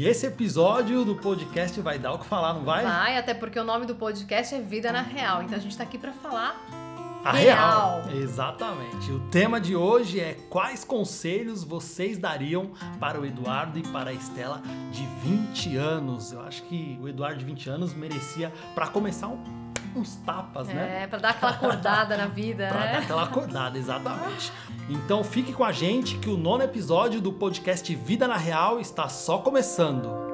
E esse episódio do podcast vai dar o que falar, não vai? Vai, até porque o nome do podcast é Vida na Real. Então a gente tá aqui para falar a real. real. Exatamente. O tema de hoje é quais conselhos vocês dariam para o Eduardo e para a Estela de 20 anos. Eu acho que o Eduardo de 20 anos merecia, para começar, um, uns tapas, é, né? É, para dar aquela acordada na vida. Para né? dar aquela acordada, exatamente. Então fique com a gente que o nono episódio do podcast Vida na Real está só começando.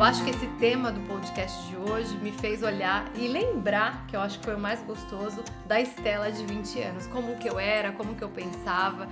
Eu acho que esse tema do podcast de hoje me fez olhar e lembrar, que eu acho que foi o mais gostoso, da Estela de 20 anos. Como que eu era, como que eu pensava.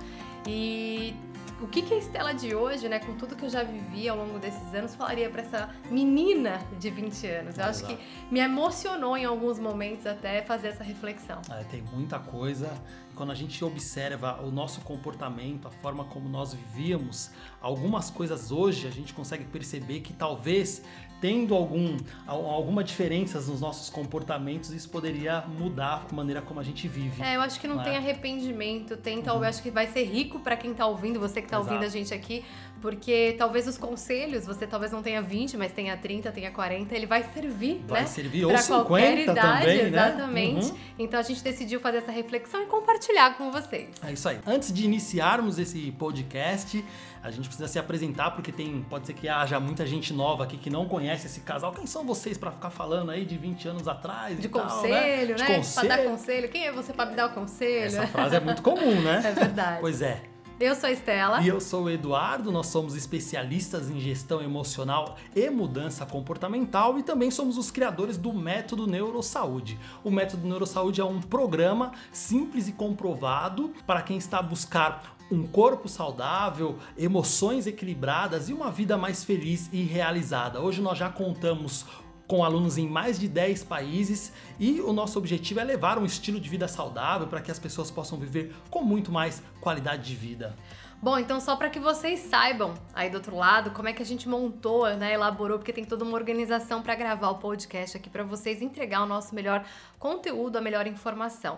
E o que, que a Estela de hoje, né, com tudo que eu já vivi ao longo desses anos, falaria para essa menina de 20 anos? Eu acho que me emocionou em alguns momentos até fazer essa reflexão. É, tem muita coisa quando a gente observa o nosso comportamento, a forma como nós vivíamos, algumas coisas hoje a gente consegue perceber que talvez tendo algum, alguma diferenças nos nossos comportamentos, isso poderia mudar a maneira como a gente vive. É, eu acho que não, não tem é? arrependimento, tem talvez, uhum. acho que vai ser rico para quem tá ouvindo, você que tá Exato. ouvindo a gente aqui, porque talvez os conselhos, você talvez não tenha 20, mas tenha 30, tenha 40, ele vai servir, vai né? servir ou pra 50 idade, também, né? Exatamente. Uhum. Então a gente decidiu fazer essa reflexão e compartilhar com vocês. É isso aí. Antes de iniciarmos esse podcast, a gente precisa se apresentar porque tem, pode ser que haja muita gente nova aqui que não conhece esse casal. Quem são vocês para ficar falando aí de 20 anos atrás? De conselho, tal, né? De né? Conselho. Pra dar conselho. Quem é você para me dar o conselho? Essa frase é muito comum, né? É verdade. Pois é. Eu sou a Estela. E eu sou o Eduardo. Nós somos especialistas em gestão emocional e mudança comportamental e também somos os criadores do Método Neurosaúde. O Método Neurosaúde é um programa simples e comprovado para quem está a buscar um corpo saudável, emoções equilibradas e uma vida mais feliz e realizada. Hoje nós já contamos com alunos em mais de 10 países e o nosso objetivo é levar um estilo de vida saudável para que as pessoas possam viver com muito mais qualidade de vida. Bom, então só para que vocês saibam aí do outro lado como é que a gente montou, né, elaborou, porque tem toda uma organização para gravar o podcast aqui para vocês entregar o nosso melhor conteúdo, a melhor informação.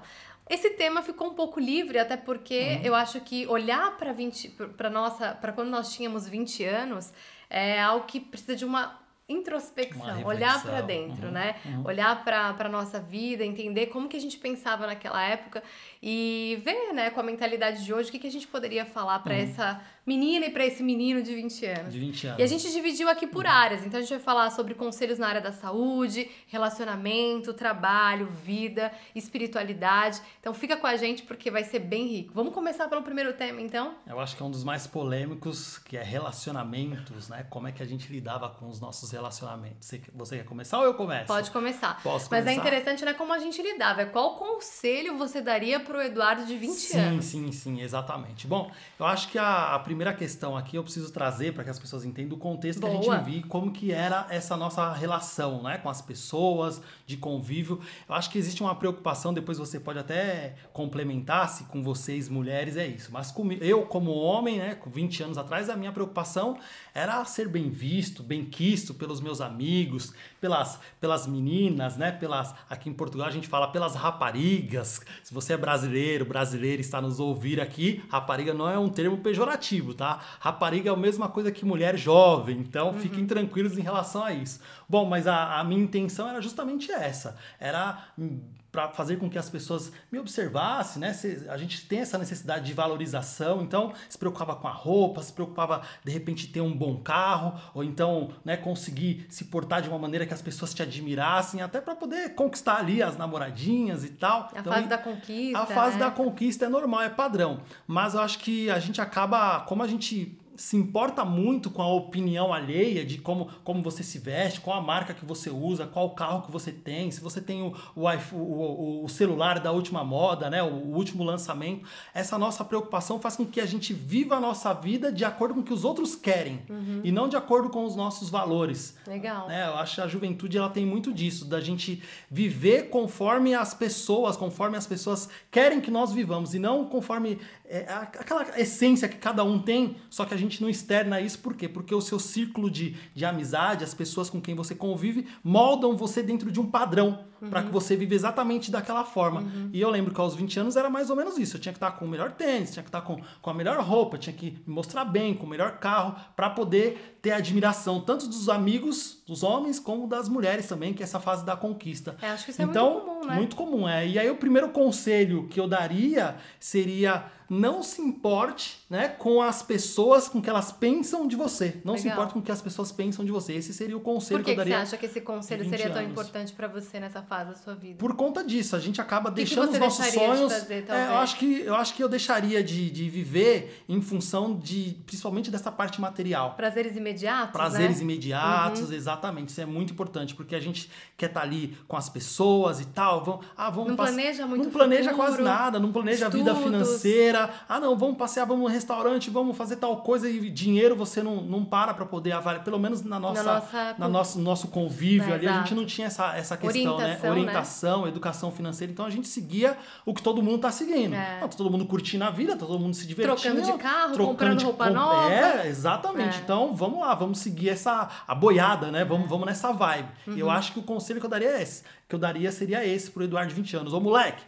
Esse tema ficou um pouco livre, até porque uhum. eu acho que olhar para 20 para nossa, para quando nós tínhamos 20 anos, é algo que precisa de uma introspecção, olhar para dentro, uhum, né? Uhum. Olhar para a nossa vida, entender como que a gente pensava naquela época e ver, né, com a mentalidade de hoje, o que, que a gente poderia falar para uhum. essa menina e para esse menino de 20 anos. De 20 anos. E a gente dividiu aqui por uhum. áreas. Então a gente vai falar sobre conselhos na área da saúde, relacionamento, trabalho, vida, espiritualidade. Então fica com a gente porque vai ser bem rico. Vamos começar pelo primeiro tema, então? Eu acho que é um dos mais polêmicos, que é relacionamentos, né? Como é que a gente lidava com os nossos relacionamentos. Você, quer começar ou eu começo? Pode começar. Posso começar. Mas é interessante, né, como a gente lidava. Qual conselho você daria pro Eduardo de 20 sim, anos? Sim, sim, sim, exatamente. Bom, eu acho que a, a primeira questão aqui eu preciso trazer para que as pessoas entendam o contexto Boa. que a gente vive, como que era essa nossa relação, né, com as pessoas, de convívio. Eu acho que existe uma preocupação, depois você pode até complementar se com vocês mulheres é isso. Mas comigo, eu como homem, né, com 20 anos atrás, a minha preocupação era ser bem visto, bem quisto pelos meus amigos, pelas pelas meninas, né, pelas aqui em Portugal a gente fala pelas raparigas. Se você é brasileiro, brasileira está nos ouvir aqui, rapariga não é um termo pejorativo, tá? Rapariga é a mesma coisa que mulher jovem, então uhum. fiquem tranquilos em relação a isso. Bom, mas a, a minha intenção era justamente essa, era para fazer com que as pessoas me observassem, né? A gente tem essa necessidade de valorização, então se preocupava com a roupa, se preocupava de repente ter um bom carro, ou então, né, conseguir se portar de uma maneira que as pessoas te admirassem, até para poder conquistar ali as namoradinhas e tal. A então, fase da conquista. A fase né? da conquista é normal, é padrão, mas eu acho que a gente acaba, como a gente se importa muito com a opinião alheia de como, como você se veste, qual a marca que você usa, qual o carro que você tem, se você tem o, o, o, o celular da última moda, né, o, último lançamento. Essa nossa preocupação faz com que a gente viva a nossa vida de acordo com o que os outros querem uhum. e não de acordo com os nossos valores. Legal. É, eu acho que a juventude ela tem muito disso, da gente viver conforme as pessoas, conforme as pessoas querem que nós vivamos e não conforme é, aquela essência que cada um tem, só que a gente não externa isso, por quê? Porque o seu círculo de, de amizade, as pessoas com quem você convive, moldam você dentro de um padrão. Uhum. para que você viva exatamente daquela forma. Uhum. E eu lembro que aos 20 anos era mais ou menos isso. Eu tinha que estar com o melhor tênis, tinha que estar com, com a melhor roupa, tinha que me mostrar bem, com o melhor carro, para poder ter admiração tanto dos amigos, dos homens, como das mulheres também, que é essa fase da conquista. É, acho que isso então, é muito comum, né? Muito comum, é. E aí o primeiro conselho que eu daria seria não se importe né, com as pessoas, com que elas pensam de você. Não Legal. se importe com o que as pessoas pensam de você. Esse seria o conselho que, que, eu daria. Por que você acha que esse conselho seria tão importante para você nessa fase da sua vida? Por conta disso, a gente acaba que deixando que os nossos sonhos. De fazer, é, eu acho que eu acho que eu deixaria de, de viver em função de, principalmente dessa parte material. Prazeres imediatos. Prazeres né? imediatos, uhum. exatamente. Isso é muito importante porque a gente quer estar tá ali com as pessoas e tal. Vamos, ah, vamos não planeja muito. Não planeja futuro, quase nada. Não planeja estudos. a vida financeira. Ah, não, vamos passear, vamos no restaurante, vamos fazer tal coisa e dinheiro você não, não para para poder avaliar, pelo menos na nossa, na nossa na nosso, nosso convívio é, ali, exato. a gente não tinha essa, essa questão, né? Orientação, né? Orientação, educação financeira, então a gente seguia o que todo mundo tá seguindo. É. tá todo mundo curtindo a vida, tá todo mundo se divertindo. Trocando de carro, comprando de, roupa nova. É, exatamente. É. Então, vamos lá, vamos seguir essa a boiada, né? Vamos, é. vamos nessa vibe. Uhum. Eu acho que o conselho que eu daria é esse que eu daria seria esse pro Eduardo de 20 anos. Ô, moleque,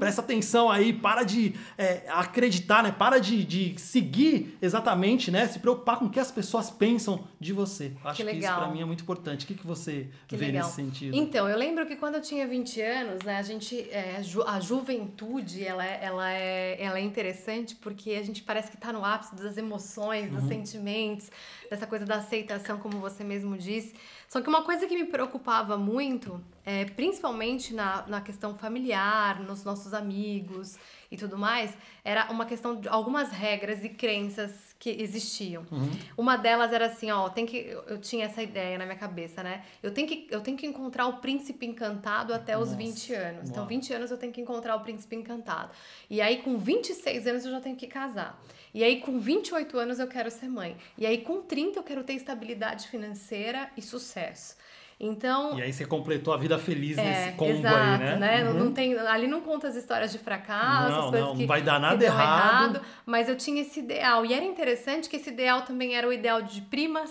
presta atenção aí, para de é, acreditar, né? Para de, de seguir exatamente, né? Se preocupar com o que as pessoas pensam de você. Acho que, que isso para mim é muito importante. O que, que você que vê legal. nesse sentido? Então, eu lembro que quando eu tinha 20 anos, né, a gente. É, a juventude, ela é, ela, é, ela é interessante porque a gente parece que tá no ápice das emoções, dos uhum. sentimentos, dessa coisa da aceitação, como você mesmo disse. Só que uma coisa que me preocupava muito, é, principalmente na, na questão familiar, nos nossos amigos e tudo mais, era uma questão de algumas regras e crenças que existiam. Uhum. Uma delas era assim, ó, tem que eu tinha essa ideia na minha cabeça, né? Eu tenho que eu tenho que encontrar o príncipe encantado até os Nossa. 20 anos. Então, Uau. Então, 20 anos eu tenho que encontrar o príncipe encantado. E aí com 26 anos eu já tenho que casar. E aí, com 28 anos, eu quero ser mãe. E aí, com 30, eu quero ter estabilidade financeira e sucesso. Então. E aí você completou a vida feliz é, nesse combo exato, aí, né? né? Uhum. Não tem, ali não conta as histórias de fracasso, não, as coisas não, que. Não vai dar nada errado. errado. Mas eu tinha esse ideal. E era interessante que esse ideal também era o ideal de primas,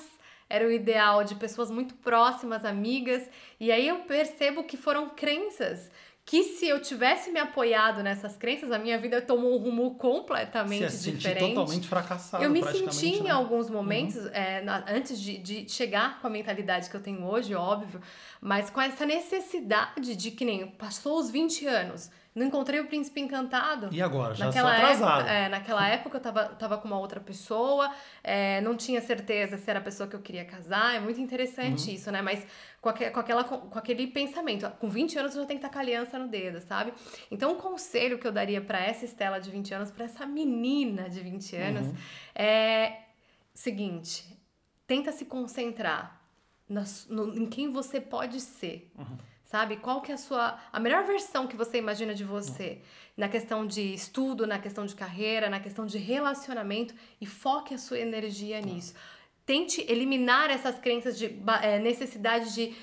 era o ideal de pessoas muito próximas, amigas. E aí eu percebo que foram crenças que se eu tivesse me apoiado nessas crenças, a minha vida tomou um rumo completamente Você diferente. totalmente fracassado. Eu me senti em né? alguns momentos, uhum. é, na, antes de, de chegar com a mentalidade que eu tenho hoje, óbvio, mas com essa necessidade de que nem passou os 20 anos, não encontrei o príncipe encantado. E agora? Já naquela sou atrasado. Época, é, naquela época eu tava, tava com uma outra pessoa, é, não tinha certeza se era a pessoa que eu queria casar. É muito interessante uhum. isso, né? Mas com, aqu com, aquela, com aquele pensamento, com 20 anos eu já tenho que estar com a aliança no dedo, sabe? Então, o um conselho que eu daria para essa Estela de 20 anos, para essa menina de 20 anos, uhum. é seguinte: tenta se concentrar no, em quem você pode ser. Uhum sabe? Qual que é a sua a melhor versão que você imagina de você na questão de estudo, na questão de carreira, na questão de relacionamento e foque a sua energia nisso. Tente eliminar essas crenças de é, necessidade de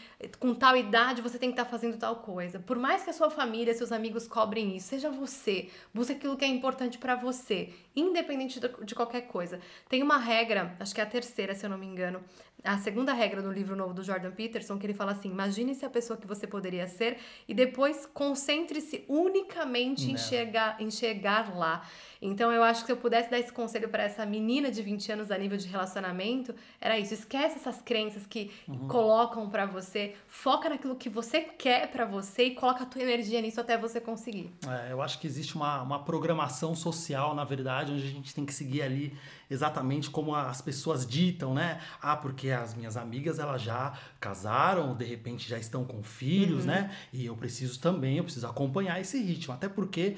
com tal idade você tem que estar tá fazendo tal coisa. Por mais que a sua família, seus amigos cobrem isso, seja você, busque aquilo que é importante para você, independente de qualquer coisa. Tem uma regra, acho que é a terceira, se eu não me engano, a segunda regra do livro novo do Jordan Peterson, que ele fala assim: imagine-se a pessoa que você poderia ser e depois concentre-se unicamente em chegar, em chegar lá. Então eu acho que se eu pudesse dar esse conselho para essa menina de 20 anos a nível de relacionamento, era isso. Esquece essas crenças que uhum. colocam para você, foca naquilo que você quer para você e coloca a tua energia nisso até você conseguir. É, eu acho que existe uma, uma programação social, na verdade, onde a gente tem que seguir ali exatamente como as pessoas ditam, né? Ah, porque as minhas amigas elas já casaram, de repente já estão com filhos, uhum. né? E eu preciso também, eu preciso acompanhar esse ritmo, até porque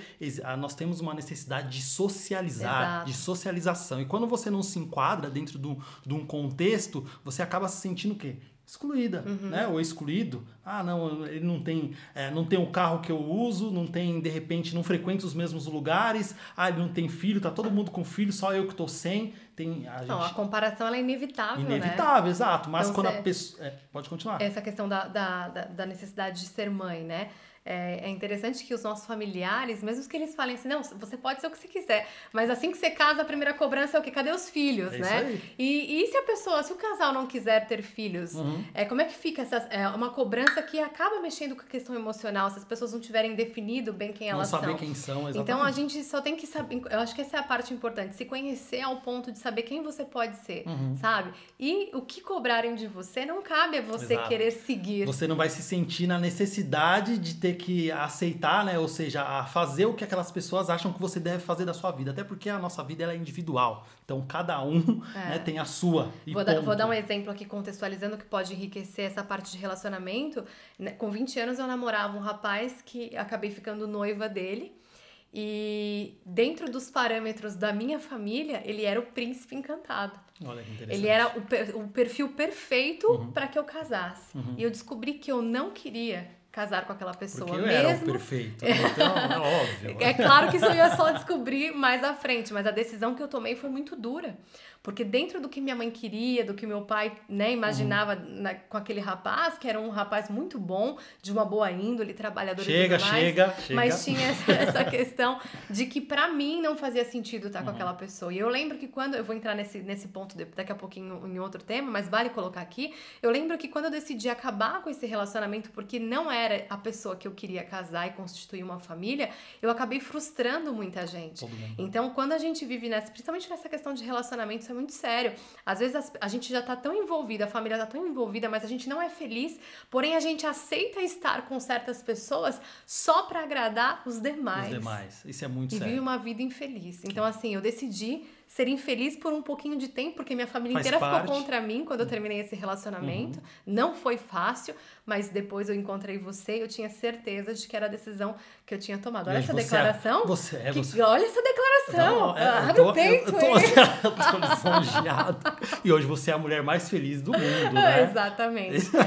nós temos uma necessidade de socializar, Exato. de socialização. E quando você não se enquadra dentro de um, de um contexto, você acaba se sentindo o quê? Excluída, uhum. né? Ou excluído. Ah, não, ele não tem, é, não tem o carro que eu uso, não tem, de repente, não frequenta os mesmos lugares. Ah, ele não tem filho, tá todo mundo com filho, só eu que tô sem. Tem, a gente... Não, a comparação ela é inevitável, né? Inevitável, né? exato. Mas então, quando a pessoa... É, pode continuar. Essa questão da, da, da necessidade de ser mãe, né? É, é, interessante que os nossos familiares, mesmo que eles falem assim, não, você pode ser o que você quiser, mas assim que você casa, a primeira cobrança é o quê? Cadê os filhos, é né? E, e se a pessoa, se o casal não quiser ter filhos, uhum. é, como é que fica essa, é, uma cobrança que acaba mexendo com a questão emocional, se as pessoas não tiverem definido bem quem não elas são. Não saber quem são, exatamente. Então a gente só tem que saber, eu acho que essa é a parte importante, se conhecer ao ponto de saber quem você pode ser, uhum. sabe? E o que cobrarem de você não cabe a você Exato. querer seguir. Você não vai se sentir na necessidade de ter que aceitar, né? Ou seja, a fazer o que aquelas pessoas acham que você deve fazer da sua vida. Até porque a nossa vida é individual. Então cada um é. né, tem a sua. Vou dar, vou, dar, um exemplo aqui contextualizando que pode enriquecer essa parte de relacionamento. Né, com 20 anos eu namorava um rapaz que acabei ficando noiva dele. E dentro dos parâmetros da minha família, ele era o príncipe encantado. Olha que interessante. Ele era o, per, o perfil perfeito uhum. para que eu casasse. Uhum. E eu descobri que eu não queria casar com aquela pessoa Porque eu mesmo. Era o perfeito. Né? Então, é óbvio. É claro que isso eu ia só descobrir mais à frente, mas a decisão que eu tomei foi muito dura. Porque dentro do que minha mãe queria, do que meu pai né, imaginava uhum. na, com aquele rapaz, que era um rapaz muito bom, de uma boa índole, trabalhador chega, e tudo mais, chega, chega. mas tinha essa, essa questão de que para mim não fazia sentido estar uhum. com aquela pessoa. E eu lembro que quando eu vou entrar nesse, nesse ponto daqui a pouquinho em outro tema, mas vale colocar aqui, eu lembro que quando eu decidi acabar com esse relacionamento porque não era a pessoa que eu queria casar e constituir uma família, eu acabei frustrando muita gente. Então, quando a gente vive nessa, principalmente nessa questão de relacionamentos é muito sério. Às vezes a, a gente já tá tão envolvida, a família tá tão envolvida, mas a gente não é feliz, porém a gente aceita estar com certas pessoas só para agradar os demais. Os demais. Isso é muito e sério. E vive uma vida infeliz. Então, assim, eu decidi ser infeliz por um pouquinho de tempo, porque minha família Faz inteira parte. ficou contra mim quando eu terminei esse relacionamento. Uhum. Não foi fácil, mas depois eu encontrei você e eu tinha certeza de que era a decisão que eu tinha tomado. Olha essa você é declaração. É, você é, que, você... Olha essa declaração. Não, é, Abre tô, o peito. Eu, tô, eu tô lisonjeado. e hoje você é a mulher mais feliz do mundo, né? Exatamente.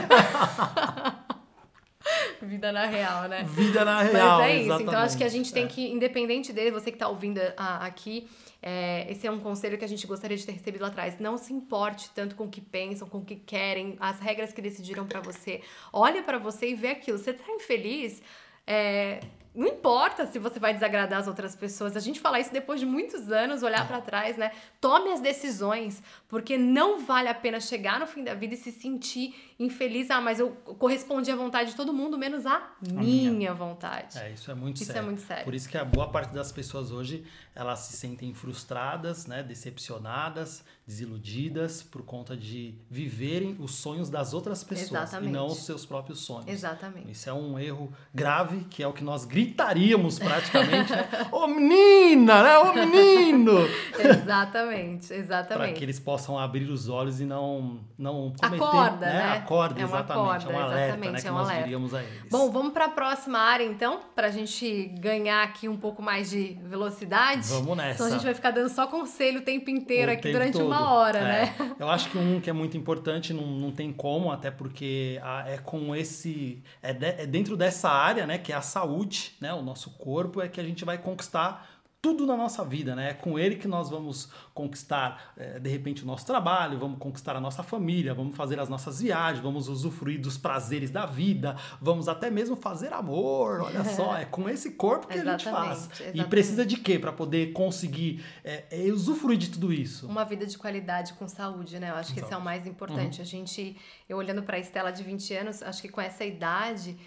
Vida na real, né? Vida na real. Mas é isso. Exatamente. Então acho que a gente tem é. que, independente dele, você que está ouvindo a, aqui, é, esse é um conselho que a gente gostaria de ter recebido lá atrás. Não se importe tanto com o que pensam, com o que querem, as regras que decidiram para você. Olha para você e vê aquilo. Você tá infeliz? É, não importa se você vai desagradar as outras pessoas. A gente fala isso depois de muitos anos, olhar para trás, né? Tome as decisões, porque não vale a pena chegar no fim da vida e se sentir infeliz. Ah, mas eu correspondi à vontade de todo mundo, menos a, a minha, minha, vontade. É, isso é muito isso sério. é muito sério. Por isso que a boa parte das pessoas hoje, elas se sentem frustradas, né? Decepcionadas, desiludidas por conta de viverem os sonhos das outras pessoas Exatamente. e não os seus próprios sonhos. Exatamente. Isso é um erro grave, que é o que nós gritamos gritaríamos praticamente, né? Ô menina, né? Ô menino! exatamente, exatamente. Para que eles possam abrir os olhos e não, não cometer... Acorda, né? né? Acorda, é exatamente. Acorda, é um alerta, exatamente, né? É um nós alerta. diríamos a eles. Bom, vamos para a próxima área, então, para a gente ganhar aqui um pouco mais de velocidade. Vamos nessa. Senão a gente vai ficar dando só conselho o tempo inteiro o aqui tempo durante todo. uma hora, é. né? Eu acho que um que é muito importante, não, não tem como, até porque é com esse... É, de, é dentro dessa área, né? Que é a saúde, né? O nosso corpo é que a gente vai conquistar tudo na nossa vida, né? É com ele que nós vamos conquistar, é, de repente, o nosso trabalho, vamos conquistar a nossa família, vamos fazer as nossas viagens, vamos usufruir dos prazeres da vida, vamos até mesmo fazer amor, olha só, é com esse corpo que a gente faz. Exatamente. E precisa de quê para poder conseguir é, é, usufruir de tudo isso? Uma vida de qualidade com saúde, né? Eu acho que esse é o mais importante. Uhum. A gente, eu olhando para a Estela de 20 anos, acho que com essa idade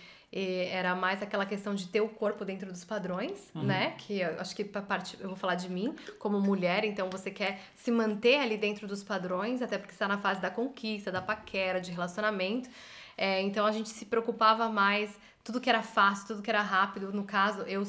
era mais aquela questão de ter o corpo dentro dos padrões, uhum. né? Que eu acho que para parte eu vou falar de mim como mulher, então você quer se manter ali dentro dos padrões, até porque está na fase da conquista, da paquera, de relacionamento. É, então a gente se preocupava mais tudo que era fácil, tudo que era rápido. No caso, eu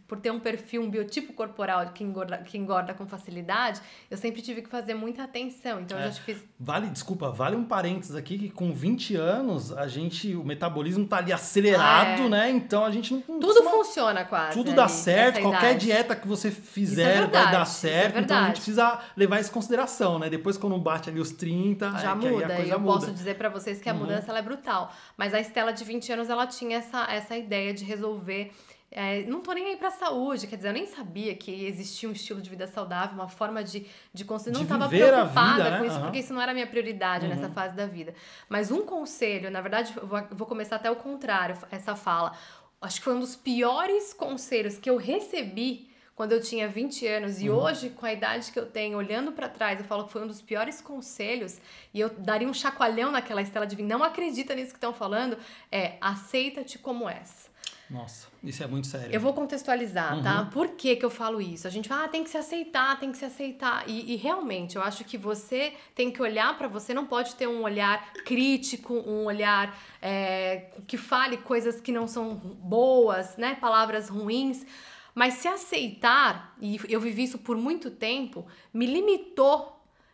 por ter um perfil, um biotipo corporal que engorda, que engorda com facilidade, eu sempre tive que fazer muita atenção. Então é, eu já fiz. Vale, desculpa, vale um parênteses aqui que com 20 anos a gente, o metabolismo tá ali acelerado, ah, é. né? Então a gente não. Tudo funciona quase. Tudo dá certo, qualquer idade. dieta que você fizer é verdade, vai dar certo. então a gente precisa levar isso em consideração, né? Depois quando bate ali os 30, já é, muda. eu muda. posso dizer para vocês que a uhum. mudança é brutal. Mas a Estela de 20 anos ela tinha essa, essa ideia de resolver é, não tô nem aí pra saúde, quer dizer, eu nem sabia que existia um estilo de vida saudável, uma forma de, de conseguir. Não estava preocupada vida, né? com isso, uhum. porque isso não era a minha prioridade uhum. nessa fase da vida. Mas um conselho, na verdade, vou, vou começar até o contrário, essa fala. acho que foi um dos piores conselhos que eu recebi quando eu tinha 20 anos e uhum. hoje, com a idade que eu tenho, olhando para trás, eu falo que foi um dos piores conselhos e eu daria um chacoalhão naquela estela de não acredita nisso que estão falando, é aceita-te como és. Nossa, isso é muito sério. Eu vou contextualizar, tá? uhum. tá? Por que, que eu falo isso? A gente fala, ah, tem que se aceitar, tem que se aceitar. E, e realmente, eu acho que você tem que olhar para você, não pode ter um olhar crítico, um olhar é, que fale coisas que não são boas, né? Palavras ruins. Mas se aceitar, e eu vivi isso por muito tempo, me limitou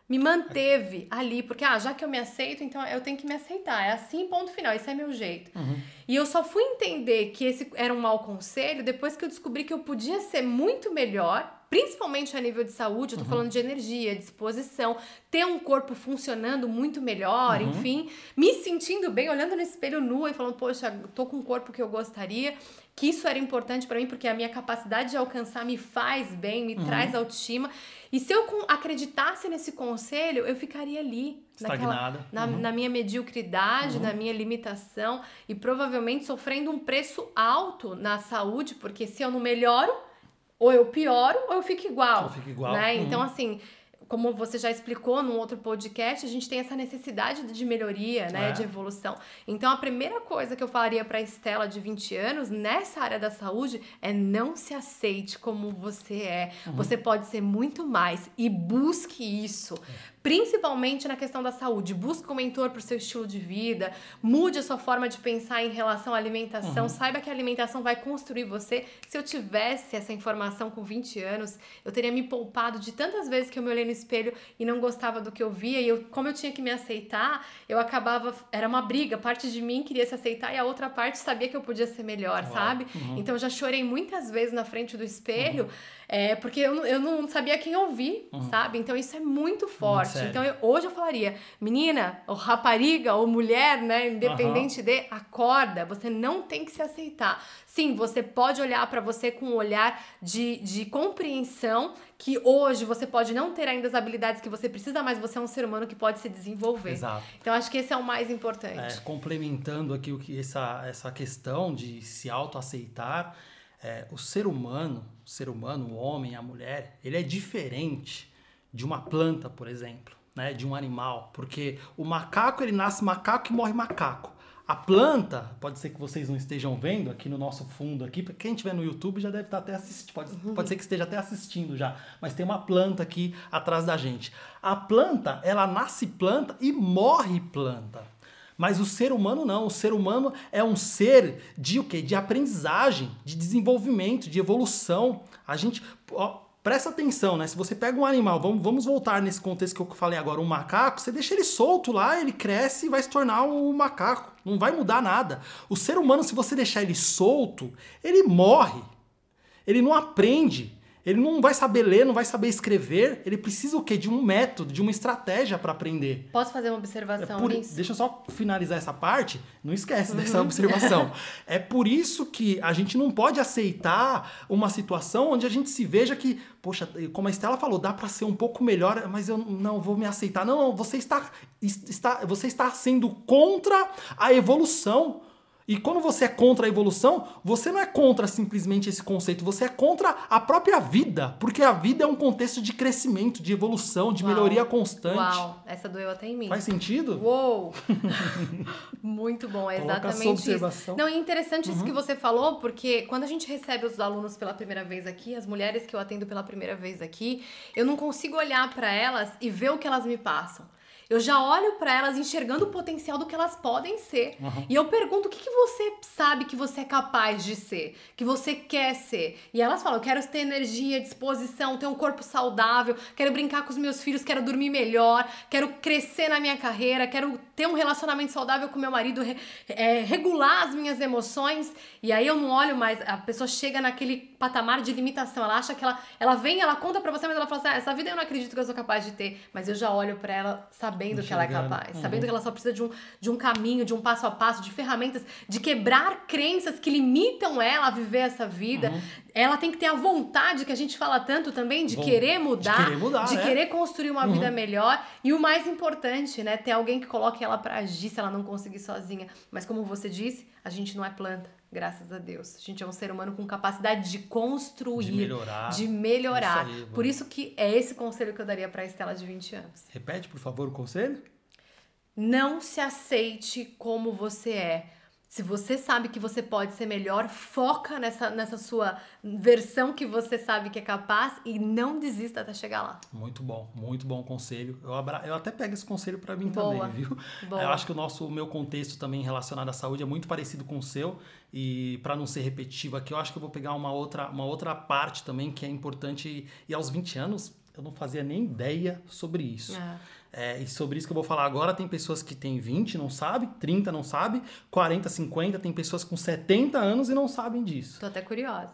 me manteve ali, porque ah, já que eu me aceito, então eu tenho que me aceitar. É assim, ponto final, esse é meu jeito. Uhum. E eu só fui entender que esse era um mau conselho depois que eu descobri que eu podia ser muito melhor, principalmente a nível de saúde, eu tô uhum. falando de energia, disposição, ter um corpo funcionando muito melhor, uhum. enfim, me sentindo bem, olhando no espelho nua e falando, poxa, tô com um corpo que eu gostaria que isso era importante para mim porque a minha capacidade de alcançar me faz bem, me uhum. traz autoestima. E se eu acreditasse nesse conselho, eu ficaria ali, Estagnada. Naquela, na, uhum. na, minha mediocridade, uhum. na minha limitação e provavelmente sofrendo um preço alto na saúde, porque se eu não melhoro, ou eu pioro ou eu fico igual. Eu fico igual. Né? Então, uhum. assim, como você já explicou num outro podcast, a gente tem essa necessidade de melhoria, né, é. de evolução. Então, a primeira coisa que eu falaria para Estela de 20 anos nessa área da saúde é não se aceite como você é. Uhum. Você pode ser muito mais e busque isso. É principalmente na questão da saúde. Busque um mentor para o seu estilo de vida, mude a sua forma de pensar em relação à alimentação, uhum. saiba que a alimentação vai construir você. Se eu tivesse essa informação com 20 anos, eu teria me poupado de tantas vezes que eu me olhei no espelho e não gostava do que eu via, e eu, como eu tinha que me aceitar, eu acabava. Era uma briga, parte de mim queria se aceitar e a outra parte sabia que eu podia ser melhor, Uau. sabe? Uhum. Então eu já chorei muitas vezes na frente do espelho. Uhum é, porque eu, eu não sabia quem ouvir, uhum. sabe? Então isso é muito forte. Muito então eu, hoje eu falaria, menina, ou rapariga, ou mulher, né? Independente uhum. de, acorda, você não tem que se aceitar. Sim, você pode olhar para você com um olhar de, de compreensão que hoje você pode não ter ainda as habilidades que você precisa, mas você é um ser humano que pode se desenvolver. Exato. Então acho que esse é o mais importante. É, complementando aqui o que essa, essa questão de se autoaceitar, é, o ser humano, o ser humano, o homem, a mulher, ele é diferente de uma planta, por exemplo, né, de um animal, porque o macaco ele nasce macaco e morre macaco. A planta, pode ser que vocês não estejam vendo aqui no nosso fundo aqui, porque quem estiver no YouTube já deve estar até assistindo, pode, uhum. pode ser que esteja até assistindo já, mas tem uma planta aqui atrás da gente. A planta, ela nasce planta e morre planta. Mas o ser humano não. O ser humano é um ser de o quê? De aprendizagem, de desenvolvimento, de evolução. A gente. Ó, presta atenção, né? Se você pega um animal, vamos, vamos voltar nesse contexto que eu falei agora, um macaco, você deixa ele solto lá, ele cresce e vai se tornar um macaco. Não vai mudar nada. O ser humano, se você deixar ele solto, ele morre. Ele não aprende. Ele não vai saber ler, não vai saber escrever. Ele precisa o quê? De um método, de uma estratégia para aprender. Posso fazer uma observação é por, nisso? Deixa eu só finalizar essa parte. Não esquece dessa uhum. observação. é por isso que a gente não pode aceitar uma situação onde a gente se veja que, poxa, como a Estela falou, dá para ser um pouco melhor, mas eu não vou me aceitar. Não, não, você está, está, você está sendo contra a evolução. E quando você é contra a evolução, você não é contra simplesmente esse conceito, você é contra a própria vida, porque a vida é um contexto de crescimento, de evolução, de Uau. melhoria constante. Uau, essa doeu até em mim. Faz sentido? Uou! Muito bom, é exatamente isso. Não, é interessante uhum. isso que você falou, porque quando a gente recebe os alunos pela primeira vez aqui, as mulheres que eu atendo pela primeira vez aqui, eu não consigo olhar para elas e ver o que elas me passam. Eu já olho para elas enxergando o potencial do que elas podem ser. Uhum. E eu pergunto: o que, que você sabe que você é capaz de ser? Que você quer ser? E elas falam: eu quero ter energia, disposição, ter um corpo saudável, quero brincar com os meus filhos, quero dormir melhor, quero crescer na minha carreira, quero ter um relacionamento saudável com meu marido, é, regular as minhas emoções. E aí eu não olho mais, a pessoa chega naquele patamar de limitação. Ela acha que ela, ela vem, ela conta pra você, mas ela fala assim: ah, essa vida eu não acredito que eu sou capaz de ter. Mas eu já olho para ela sabendo sabendo que ela é capaz, uhum. sabendo que ela só precisa de um, de um caminho, de um passo a passo, de ferramentas, de quebrar crenças que limitam ela a viver essa vida. Uhum. Ela tem que ter a vontade, que a gente fala tanto também, de Bom, querer mudar, de querer, mudar, de é. querer construir uma uhum. vida melhor. E o mais importante, né, ter alguém que coloque ela ela para agir se ela não conseguir sozinha. Mas como você disse, a gente não é planta, graças a Deus. A gente é um ser humano com capacidade de construir, de melhorar. De melhorar. Isso aí, por isso que é esse conselho que eu daria para a Estela de 20 anos. Repete, por favor, o conselho? Não se aceite como você é se você sabe que você pode ser melhor, foca nessa, nessa sua versão que você sabe que é capaz e não desista até chegar lá. Muito bom, muito bom conselho. Eu, abra... eu até pego esse conselho para mim Boa. também, viu? Boa. Eu acho que o nosso o meu contexto também relacionado à saúde é muito parecido com o seu e para não ser repetitivo aqui, eu acho que eu vou pegar uma outra, uma outra parte também que é importante e aos 20 anos eu não fazia nem ideia sobre isso. É. É, e sobre isso que eu vou falar agora, tem pessoas que têm 20 não sabe, 30 não sabe, 40, 50, tem pessoas com 70 anos e não sabem disso. Tô até curiosa.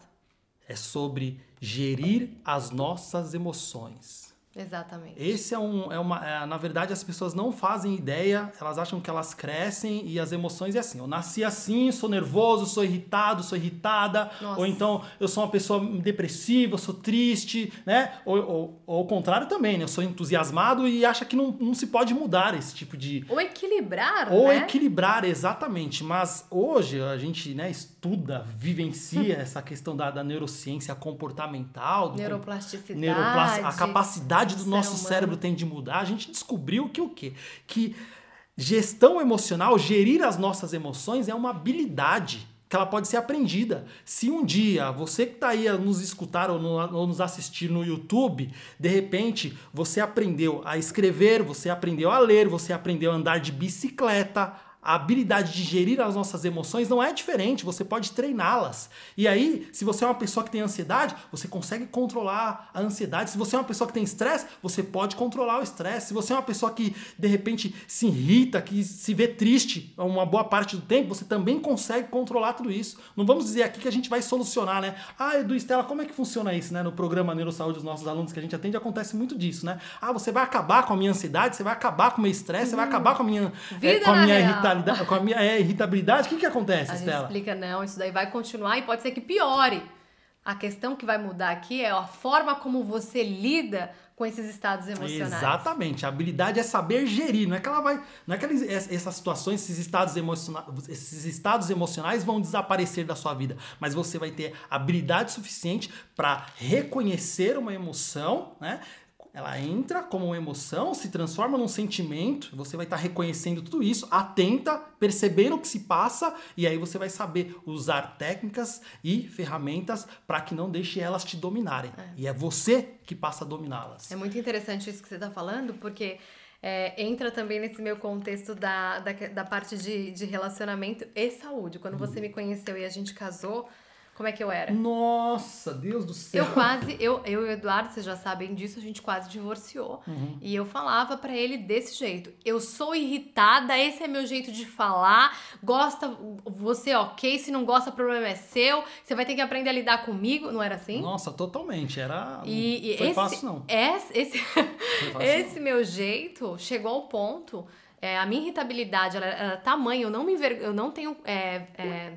É sobre gerir as nossas emoções. Exatamente. Esse é um. É uma, é, na verdade, as pessoas não fazem ideia, elas acham que elas crescem e as emoções é assim. Eu nasci assim, sou nervoso, sou irritado, sou irritada, Nossa. ou então eu sou uma pessoa depressiva, sou triste, né? Ou, ou, ou ao contrário também, né? Eu sou entusiasmado e acha que não, não se pode mudar esse tipo de. Ou equilibrar, Ou né? equilibrar, exatamente. Mas hoje a gente né, estuda, vivencia essa questão da, da neurociência comportamental, do, neuroplasticidade, neuroplastic, a capacidade capacidade do nosso humano. cérebro tem de mudar, a gente descobriu que o quê? Que gestão emocional, gerir as nossas emoções é uma habilidade que ela pode ser aprendida. Se um dia você que está aí a nos escutar ou, no, ou, nos assistir no YouTube, de repente você aprendeu a escrever, você aprendeu a ler, você aprendeu a andar de bicicleta, a habilidade de gerir as nossas emoções não é diferente, você pode treiná-las. E aí, se você é uma pessoa que tem ansiedade, você consegue controlar a ansiedade. Se você é uma pessoa que tem estresse, você pode controlar o estresse. Se você é uma pessoa que de repente se irrita, que se vê triste uma boa parte do tempo, você também consegue controlar tudo isso. Não vamos dizer aqui que a gente vai solucionar, né? Ah, Edu Estela, como é que funciona isso, né? No programa Neurosaúde dos nossos alunos que a gente atende, acontece muito disso, né? Ah, você vai acabar com a minha ansiedade, você vai acabar com o meu estresse, você vai acabar com a minha, é, com a minha irritabilidade irritabilidade, com a minha é, irritabilidade, o que, que acontece, a Estela? Gente explica, não, isso daí vai continuar e pode ser que piore. A questão que vai mudar aqui é a forma como você lida com esses estados emocionais. Exatamente. A habilidade é saber gerir. Não é que ela vai. Não é que essas situações, esses estados, emocionais, esses estados emocionais vão desaparecer da sua vida. Mas você vai ter habilidade suficiente para reconhecer uma emoção, né? Ela entra como uma emoção, se transforma num sentimento, você vai estar tá reconhecendo tudo isso, atenta, percebendo o que se passa, e aí você vai saber usar técnicas e ferramentas para que não deixe elas te dominarem. É. E é você que passa a dominá-las. É muito interessante isso que você está falando, porque é, entra também nesse meu contexto da, da, da parte de, de relacionamento e saúde. Quando você uhum. me conheceu e a gente casou como é que eu era? Nossa, Deus do céu. Eu quase, eu, eu e o Eduardo, vocês já sabem disso, a gente quase divorciou. Uhum. E eu falava para ele desse jeito: eu sou irritada, esse é meu jeito de falar. Gosta, você ok, se não gosta, o problema é seu. Você vai ter que aprender a lidar comigo. Não era assim? Nossa, totalmente. Era. E, e foi esse, fácil, não. Esse, esse, fácil, esse não. meu jeito chegou ao ponto. É, a minha irritabilidade ela era tamanho, eu não me enver... eu não tenho. É, é,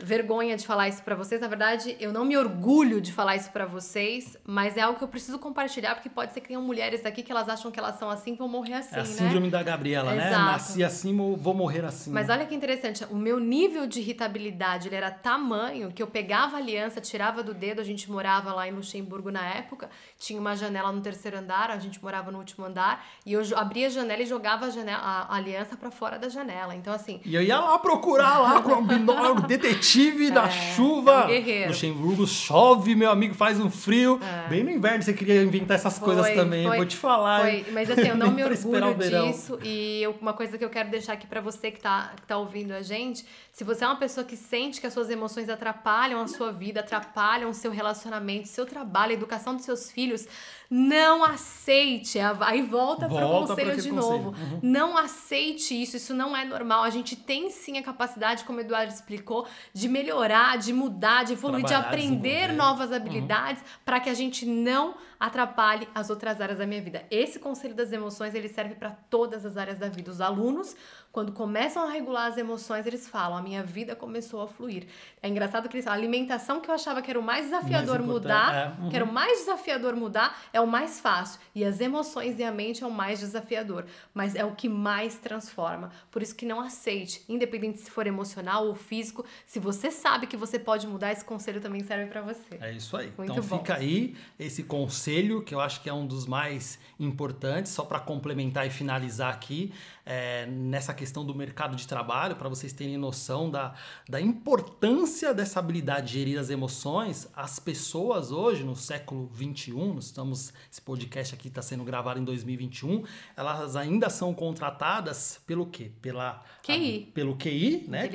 vergonha de falar isso para vocês. Na verdade, eu não me orgulho de falar isso para vocês, mas é algo que eu preciso compartilhar, porque pode ser que tenham mulheres aqui que elas acham que elas são assim e vão morrer assim, é a né? síndrome da Gabriela, né? Exato. né? Nasci assim, vou morrer assim. Mas olha que interessante, o meu nível de irritabilidade, ele era tamanho que eu pegava a aliança, tirava do dedo, a gente morava lá em Luxemburgo na época, tinha uma janela no terceiro andar, a gente morava no último andar, e eu abria a janela e jogava a, janela, a aliança para fora da janela. Então, assim... E eu ia lá procurar lá com o detetive detetive é, da chuva. É um Luxemburgo chove, meu amigo, faz um frio. É. Bem no inverno você queria inventar essas foi, coisas também. Foi, vou te falar. Foi. Mas assim, eu não me orgulho disso. E eu, uma coisa que eu quero deixar aqui para você que tá, que tá ouvindo a gente: se você é uma pessoa que sente que as suas emoções atrapalham a sua vida, atrapalham o seu relacionamento, seu trabalho, a educação dos seus filhos, não aceite. Aí volta, para o conselho de novo. Uhum. Não aceite isso, isso não é normal. A gente tem sim a capacidade, como o Eduardo explicou, de melhorar, de mudar, de evoluir, Trabalhar, de aprender novas uhum. habilidades uhum. para que a gente não atrapalhe as outras áreas da minha vida. Esse conselho das emoções, ele serve para todas as áreas da vida. Os alunos, quando começam a regular as emoções, eles falam: "A minha vida começou a fluir". É engraçado que eles falam, a alimentação que eu achava que era o mais desafiador mais mudar, é, uhum. que era o mais desafiador mudar, é o mais fácil. E as emoções e a mente é o mais desafiador, mas é o que mais transforma. Por isso que não aceite, independente se for emocional ou físico, se você sabe que você pode mudar, esse conselho também serve para você. É isso aí. Muito então bom. fica aí esse conselho que eu acho que é um dos mais importantes, só para complementar e finalizar aqui, é, nessa questão do mercado de trabalho, para vocês terem noção da, da importância dessa habilidade de gerir as emoções. As pessoas hoje, no século 21, estamos, esse podcast aqui está sendo gravado em 2021, elas ainda são contratadas pelo quê? Pela QI. A, pelo QI, né?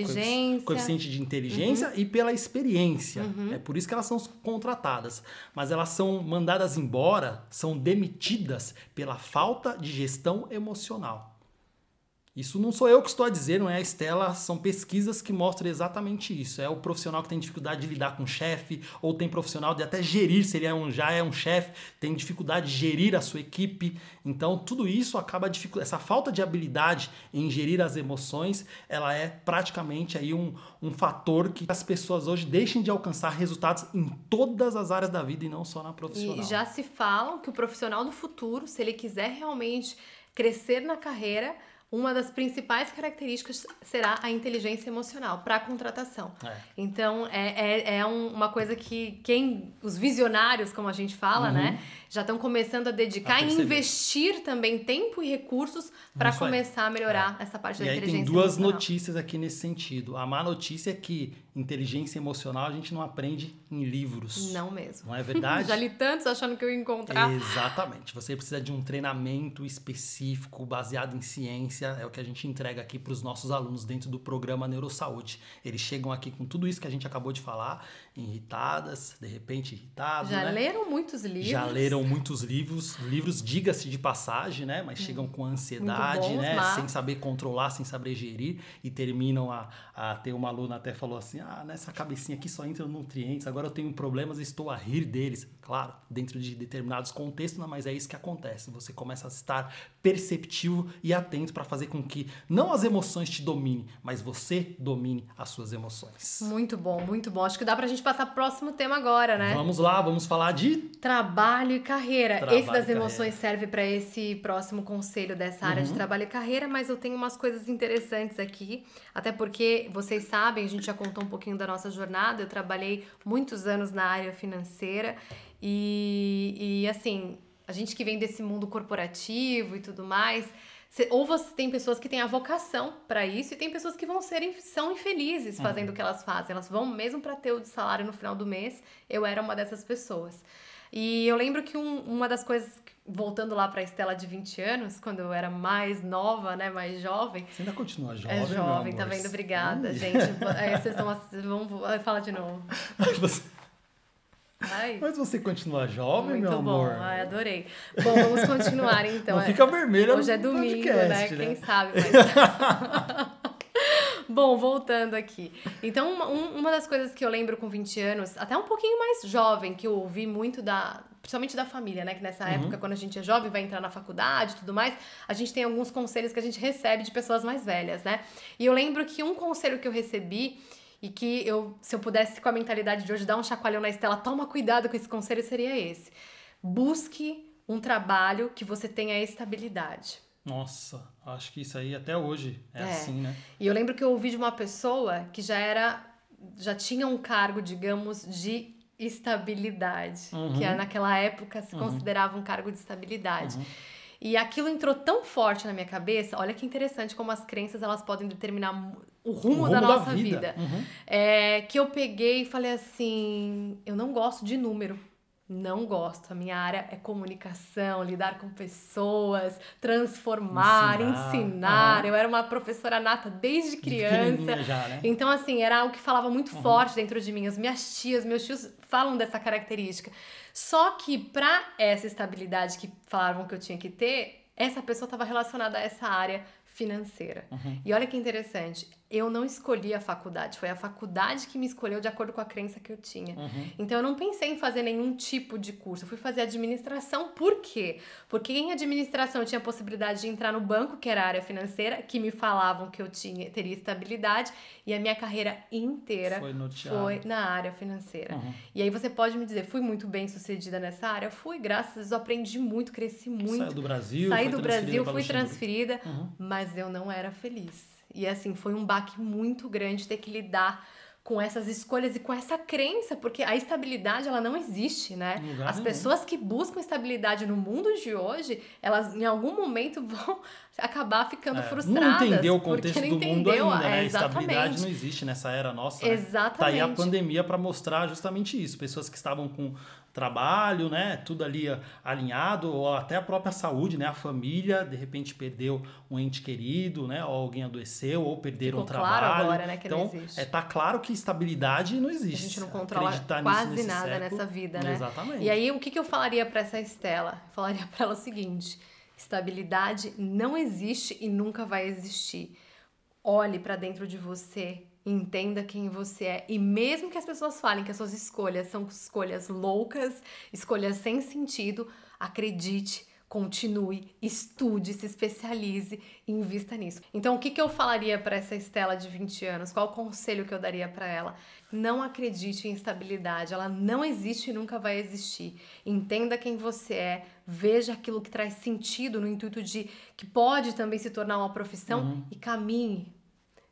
Coeficiente de inteligência uhum. e pela experiência. Uhum. É por isso que elas são contratadas. Mas elas são mandadas embora, são demitidas pela falta de gestão emocional. Isso não sou eu que estou a dizer, não é a Estela, são pesquisas que mostram exatamente isso. É o profissional que tem dificuldade de lidar com o chefe, ou tem profissional de até gerir, se ele é um, já é um chefe, tem dificuldade de gerir a sua equipe. Então, tudo isso acaba essa falta de habilidade em gerir as emoções, ela é praticamente aí um, um fator que as pessoas hoje deixem de alcançar resultados em todas as áreas da vida e não só na profissional. E já se falam que o profissional do futuro, se ele quiser realmente crescer na carreira, uma das principais características será a inteligência emocional para a contratação. É. Então, é, é, é um, uma coisa que quem os visionários, como a gente fala, uhum. né, já estão começando a dedicar e investir também tempo e recursos para começar a melhorar é. essa parte da e inteligência emocional. tem duas emocional. notícias aqui nesse sentido. A má notícia é que inteligência emocional a gente não aprende em livros. Não mesmo. Não é verdade? Já li tantos achando que eu ia encontrar. Exatamente. Você precisa de um treinamento específico, baseado em ciência. É o que a gente entrega aqui para os nossos alunos dentro do programa Neurosaúde. Eles chegam aqui com tudo isso que a gente acabou de falar, irritadas, de repente irritados. Já né? leram muitos livros. Já leram muitos livros. Livros, diga-se de passagem, né? Mas chegam com ansiedade, bons, né? Mas... Sem saber controlar, sem saber gerir. E terminam a, a ter uma aluna até falou assim: ah, nessa cabecinha aqui só entram nutrientes, agora eu tenho problemas e estou a rir deles. Claro, dentro de determinados contextos, mas é isso que acontece. Você começa a estar perceptivo e atento para fazer com que não as emoções te dominem, mas você domine as suas emoções. Muito bom, muito bom. Acho que dá pra gente passar pro próximo tema agora, né? Vamos lá, vamos falar de trabalho e carreira. Trabalho esse das emoções serve para esse próximo conselho dessa área uhum. de trabalho e carreira, mas eu tenho umas coisas interessantes aqui, até porque vocês sabem, a gente já contou um pouquinho da nossa jornada. Eu trabalhei muitos anos na área financeira e, e assim, a gente que vem desse mundo corporativo e tudo mais, ou você tem pessoas que têm a vocação para isso e tem pessoas que vão ser são infelizes fazendo uhum. o que elas fazem. Elas vão mesmo para ter o salário no final do mês. Eu era uma dessas pessoas. E eu lembro que um, uma das coisas, voltando lá para a Estela de 20 anos, quando eu era mais nova, né, mais jovem. Você ainda continua jovem? É jovem, tá vendo? Obrigada, Ui. gente. Aí vocês estão. Vamos falar de novo. Você... Ai. Mas você continua jovem, Muito meu amor. Muito bom, Ai, adorei. Bom, vamos continuar então. Não fica vermelho Hoje é domingo, podcast, né? né? Quem sabe, mas... Bom, voltando aqui. Então, uma, uma das coisas que eu lembro com 20 anos, até um pouquinho mais jovem, que eu ouvi muito da. Principalmente da família, né? Que nessa uhum. época, quando a gente é jovem, vai entrar na faculdade e tudo mais, a gente tem alguns conselhos que a gente recebe de pessoas mais velhas, né? E eu lembro que um conselho que eu recebi e que eu, se eu pudesse com a mentalidade de hoje dar um chacoalhão na Estela, toma cuidado com esse conselho, seria esse. Busque um trabalho que você tenha estabilidade. Nossa, acho que isso aí até hoje é, é, assim, né? E eu lembro que eu ouvi de uma pessoa que já era, já tinha um cargo, digamos, de estabilidade, uhum. que naquela época se uhum. considerava um cargo de estabilidade. Uhum. E aquilo entrou tão forte na minha cabeça. Olha que interessante como as crenças elas podem determinar o rumo, o rumo da nossa da vida. vida. Uhum. É, que eu peguei e falei assim: eu não gosto de número. Não gosto. A minha área é comunicação, lidar com pessoas, transformar, ensinar. ensinar. Uhum. Eu era uma professora nata desde criança. De já, né? Então, assim, era algo que falava muito uhum. forte dentro de mim. As minhas tias, meus tios falam dessa característica. Só que para essa estabilidade que falavam que eu tinha que ter, essa pessoa estava relacionada a essa área financeira. Uhum. E olha que interessante, eu não escolhi a faculdade, foi a faculdade que me escolheu de acordo com a crença que eu tinha. Uhum. Então eu não pensei em fazer nenhum tipo de curso, eu fui fazer administração, por quê? Porque em administração eu tinha a possibilidade de entrar no banco, que era a área financeira, que me falavam que eu tinha teria estabilidade, e a minha carreira inteira foi, foi na área financeira. Uhum. E aí você pode me dizer, fui muito bem sucedida nessa área? Fui, graças a Deus, eu aprendi muito, cresci muito. Saiu do Brasil, Saí do Brasil, fui transferida, uhum. mas eu não era feliz. E assim, foi um baque muito grande ter que lidar com essas escolhas e com essa crença, porque a estabilidade ela não existe, né? As nenhum. pessoas que buscam estabilidade no mundo de hoje, elas em algum momento vão acabar ficando é, frustradas. Não entendeu o contexto do mundo ainda, né? É, estabilidade não existe nessa era nossa. Exatamente. Né? Tá aí a pandemia para mostrar justamente isso. Pessoas que estavam com trabalho, né? Tudo ali alinhado, ou até a própria saúde, né? A família, de repente, perdeu um ente querido, né? Ou alguém adoeceu, ou perderam o trabalho. Claro agora, né? Que então, não existe. É, tá claro que estabilidade não existe. A gente não controla quase nada século, nessa vida, né? Exatamente. E aí, o que, que eu falaria para essa Estela? Eu falaria para ela o seguinte: estabilidade não existe e nunca vai existir. Olhe para dentro de você, Entenda quem você é. E mesmo que as pessoas falem que as suas escolhas são escolhas loucas, escolhas sem sentido, acredite, continue, estude, se especialize e invista nisso. Então, o que, que eu falaria para essa Estela de 20 anos? Qual o conselho que eu daria para ela? Não acredite em instabilidade, ela não existe e nunca vai existir. Entenda quem você é, veja aquilo que traz sentido no intuito de que pode também se tornar uma profissão uhum. e caminhe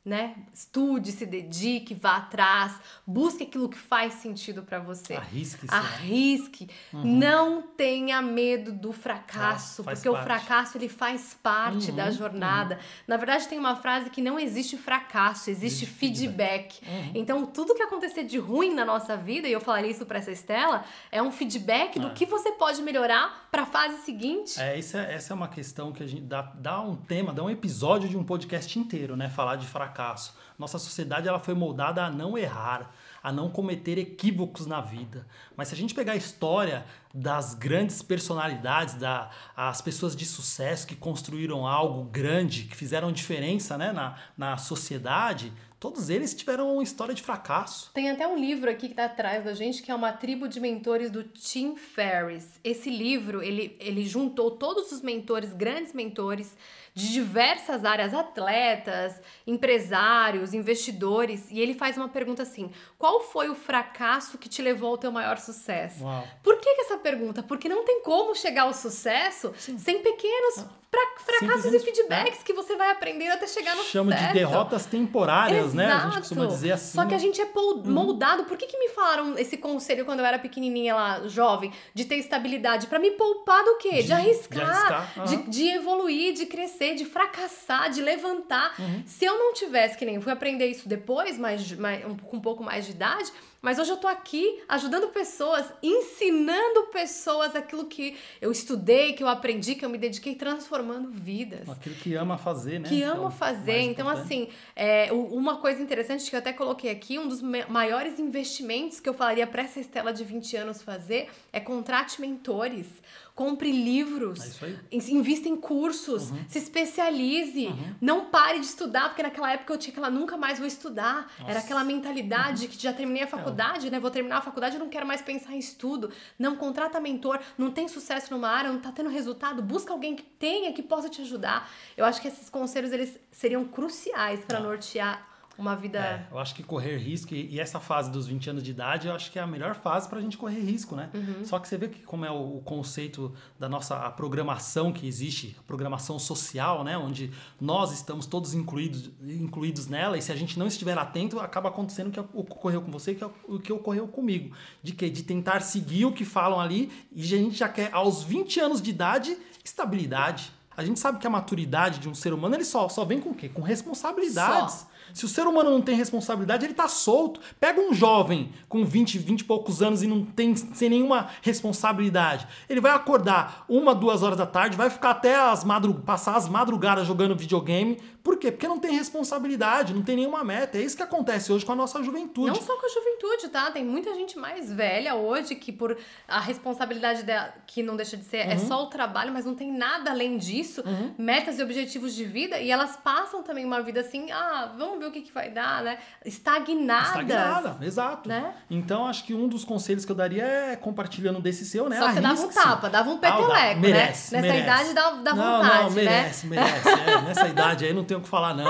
né? Estude, se dedique, vá atrás, busque aquilo que faz sentido para você. Arrisque. Arrisque. Uhum. Não tenha medo do fracasso, porque parte. o fracasso ele faz parte uhum. da jornada. Uhum. Na verdade, tem uma frase que não existe fracasso, existe, existe feedback. feedback. Uhum. Então, tudo que acontecer de ruim na nossa vida, e eu falaria isso para essa Estela, é um feedback do é. que você pode melhorar para a fase seguinte. É, essa, essa é uma questão que a gente dá, dá um tema, dá um episódio de um podcast inteiro, né? Falar de fracasso fracasso. Nossa sociedade ela foi moldada a não errar, a não cometer equívocos na vida. Mas se a gente pegar a história das grandes personalidades, da, as pessoas de sucesso que construíram algo grande, que fizeram diferença né, na, na sociedade, todos eles tiveram uma história de fracasso. Tem até um livro aqui que está atrás da gente, que é uma tribo de mentores do Tim Ferriss. Esse livro, ele, ele juntou todos os mentores, grandes mentores, de diversas áreas, atletas, empresários, investidores, e ele faz uma pergunta assim: qual foi o fracasso que te levou ao teu maior sucesso? Uau. Por que, que essa pergunta? Porque não tem como chegar ao sucesso Sim. sem pequenos ah fracassos e feedbacks que você vai aprendendo até chegar no Chamo sucesso. de derrotas temporárias, Exato. né? A gente costuma dizer assim. Só que a gente é uhum. moldado. Uhum. Por que, que me falaram esse conselho quando eu era pequenininha lá, jovem, de ter estabilidade? para me poupar do quê? De, de arriscar, de, arriscar. Uhum. de, de, evoluir, de crescer, de fracassar, de levantar. Uhum. Se eu não tivesse, que nem fui aprender isso depois, mas, mas com um pouco mais de idade, mas hoje eu tô aqui ajudando pessoas, ensinando pessoas aquilo que eu estudei, que eu aprendi, que eu me dediquei, transformando vidas. Aquilo que ama fazer, né? Que ama é fazer. Então, assim, é, uma coisa interessante que eu até coloquei aqui, um dos maiores investimentos que eu falaria para essa Estela de 20 anos fazer é contrate mentores compre livros, é invista em cursos, uhum. se especialize, uhum. não pare de estudar, porque naquela época eu tinha aquela nunca mais vou estudar. Nossa. Era aquela mentalidade uhum. que já terminei a faculdade, é. né? Vou terminar a faculdade, eu não quero mais pensar em estudo. Não contrata mentor, não tem sucesso numa área, não tá tendo resultado, busca alguém que tenha, que possa te ajudar. Eu acho que esses conselhos eles seriam cruciais para nortear uma vida. É, eu acho que correr risco, e, essa fase dos 20 anos de idade, eu acho que é a melhor fase para a gente correr risco, né? Uhum. Só que você vê que como é o, o, conceito da nossa a programação que existe, a programação social, né? Onde nós estamos todos incluídos, incluídos nela, e se a gente não estiver atento, acaba acontecendo o que ocorreu com você, que é o que ocorreu comigo. De que? De tentar seguir o que falam ali, e a gente já quer, aos 20 anos de idade, estabilidade. A gente sabe que a maturidade de um ser humano ele só, só vem com o quê? Com responsabilidades. Só. Se o ser humano não tem responsabilidade, ele tá solto. Pega um jovem com 20, 20 e poucos anos e não tem sem nenhuma responsabilidade. Ele vai acordar uma, duas horas da tarde, vai ficar até as madrug passar as madrugadas jogando videogame. Por quê? Porque não tem responsabilidade, não tem nenhuma meta. É isso que acontece hoje com a nossa juventude. Não só com a juventude, tá? Tem muita gente mais velha hoje que por a responsabilidade dela, que não deixa de ser, é uhum. é só o trabalho, mas não tem nada além disso, uhum. metas e objetivos de vida, e elas passam também uma vida assim, ah, vamos ver o que, que vai dar, né? Estagnada. Estagnada, exato. Né? Então, acho que um dos conselhos que eu daria é compartilhando desse seu, né? Só que dava um tapa, dava um peteleco, ah, merece, né? Nessa merece. idade dá, dá não, vontade, não, merece, né? merece. É, nessa idade aí não tem o que falar, não.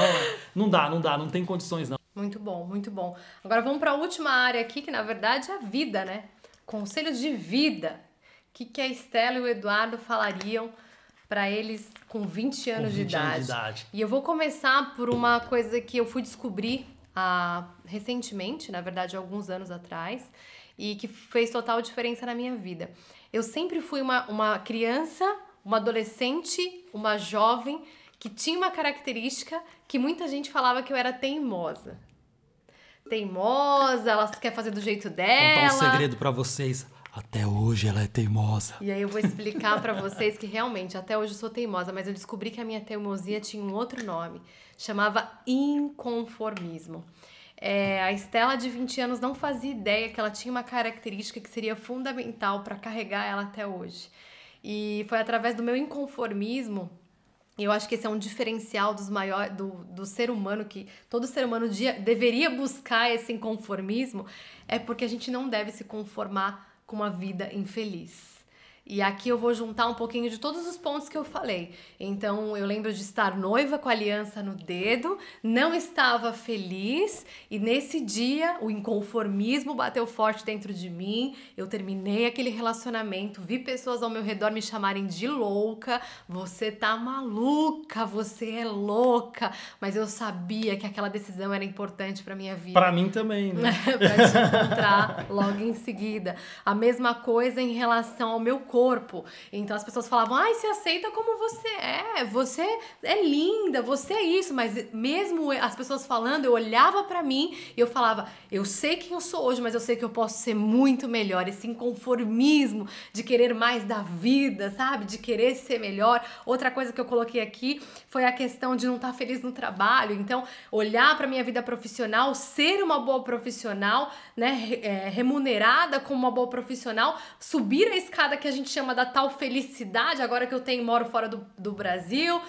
Não dá, não dá, não tem condições, não. Muito bom, muito bom. Agora vamos para a última área aqui, que na verdade é a vida, né? Conselhos de vida. O que, que a Estela e o Eduardo falariam para eles com 20 anos, com 20 de, idade. anos de idade? E eu vou começar por uma coisa que eu fui descobrir ah, recentemente, na verdade, alguns anos atrás, e que fez total diferença na minha vida. Eu sempre fui uma, uma criança, uma adolescente, uma jovem que tinha uma característica que muita gente falava que eu era teimosa. Teimosa, ela quer fazer do jeito dela. Vou contar um segredo para vocês. Até hoje ela é teimosa. E aí eu vou explicar para vocês que realmente até hoje eu sou teimosa, mas eu descobri que a minha teimosia tinha um outro nome, chamava inconformismo. É, a Estela de 20 anos não fazia ideia que ela tinha uma característica que seria fundamental para carregar ela até hoje. E foi através do meu inconformismo eu acho que esse é um diferencial dos maiores do, do ser humano que todo ser humano dia, deveria buscar esse inconformismo é porque a gente não deve se conformar com uma vida infeliz. E aqui eu vou juntar um pouquinho de todos os pontos que eu falei. Então, eu lembro de estar noiva com a aliança no dedo, não estava feliz e nesse dia o inconformismo bateu forte dentro de mim. Eu terminei aquele relacionamento, vi pessoas ao meu redor me chamarem de louca. Você tá maluca, você é louca. Mas eu sabia que aquela decisão era importante para minha vida. Para mim também, né? para te encontrar logo em seguida. A mesma coisa em relação ao meu corpo. Então as pessoas falavam: ai, se aceita como você é, você é linda, você é isso. Mas mesmo as pessoas falando, eu olhava para mim e eu falava: eu sei quem eu sou hoje, mas eu sei que eu posso ser muito melhor. Esse inconformismo de querer mais da vida, sabe? De querer ser melhor. Outra coisa que eu coloquei aqui foi a questão de não estar tá feliz no trabalho. Então, olhar para minha vida profissional, ser uma boa profissional, né? É, remunerada como uma boa profissional, subir a escada que a gente chama da tal felicidade, agora que eu tenho moro fora do, do Brasil,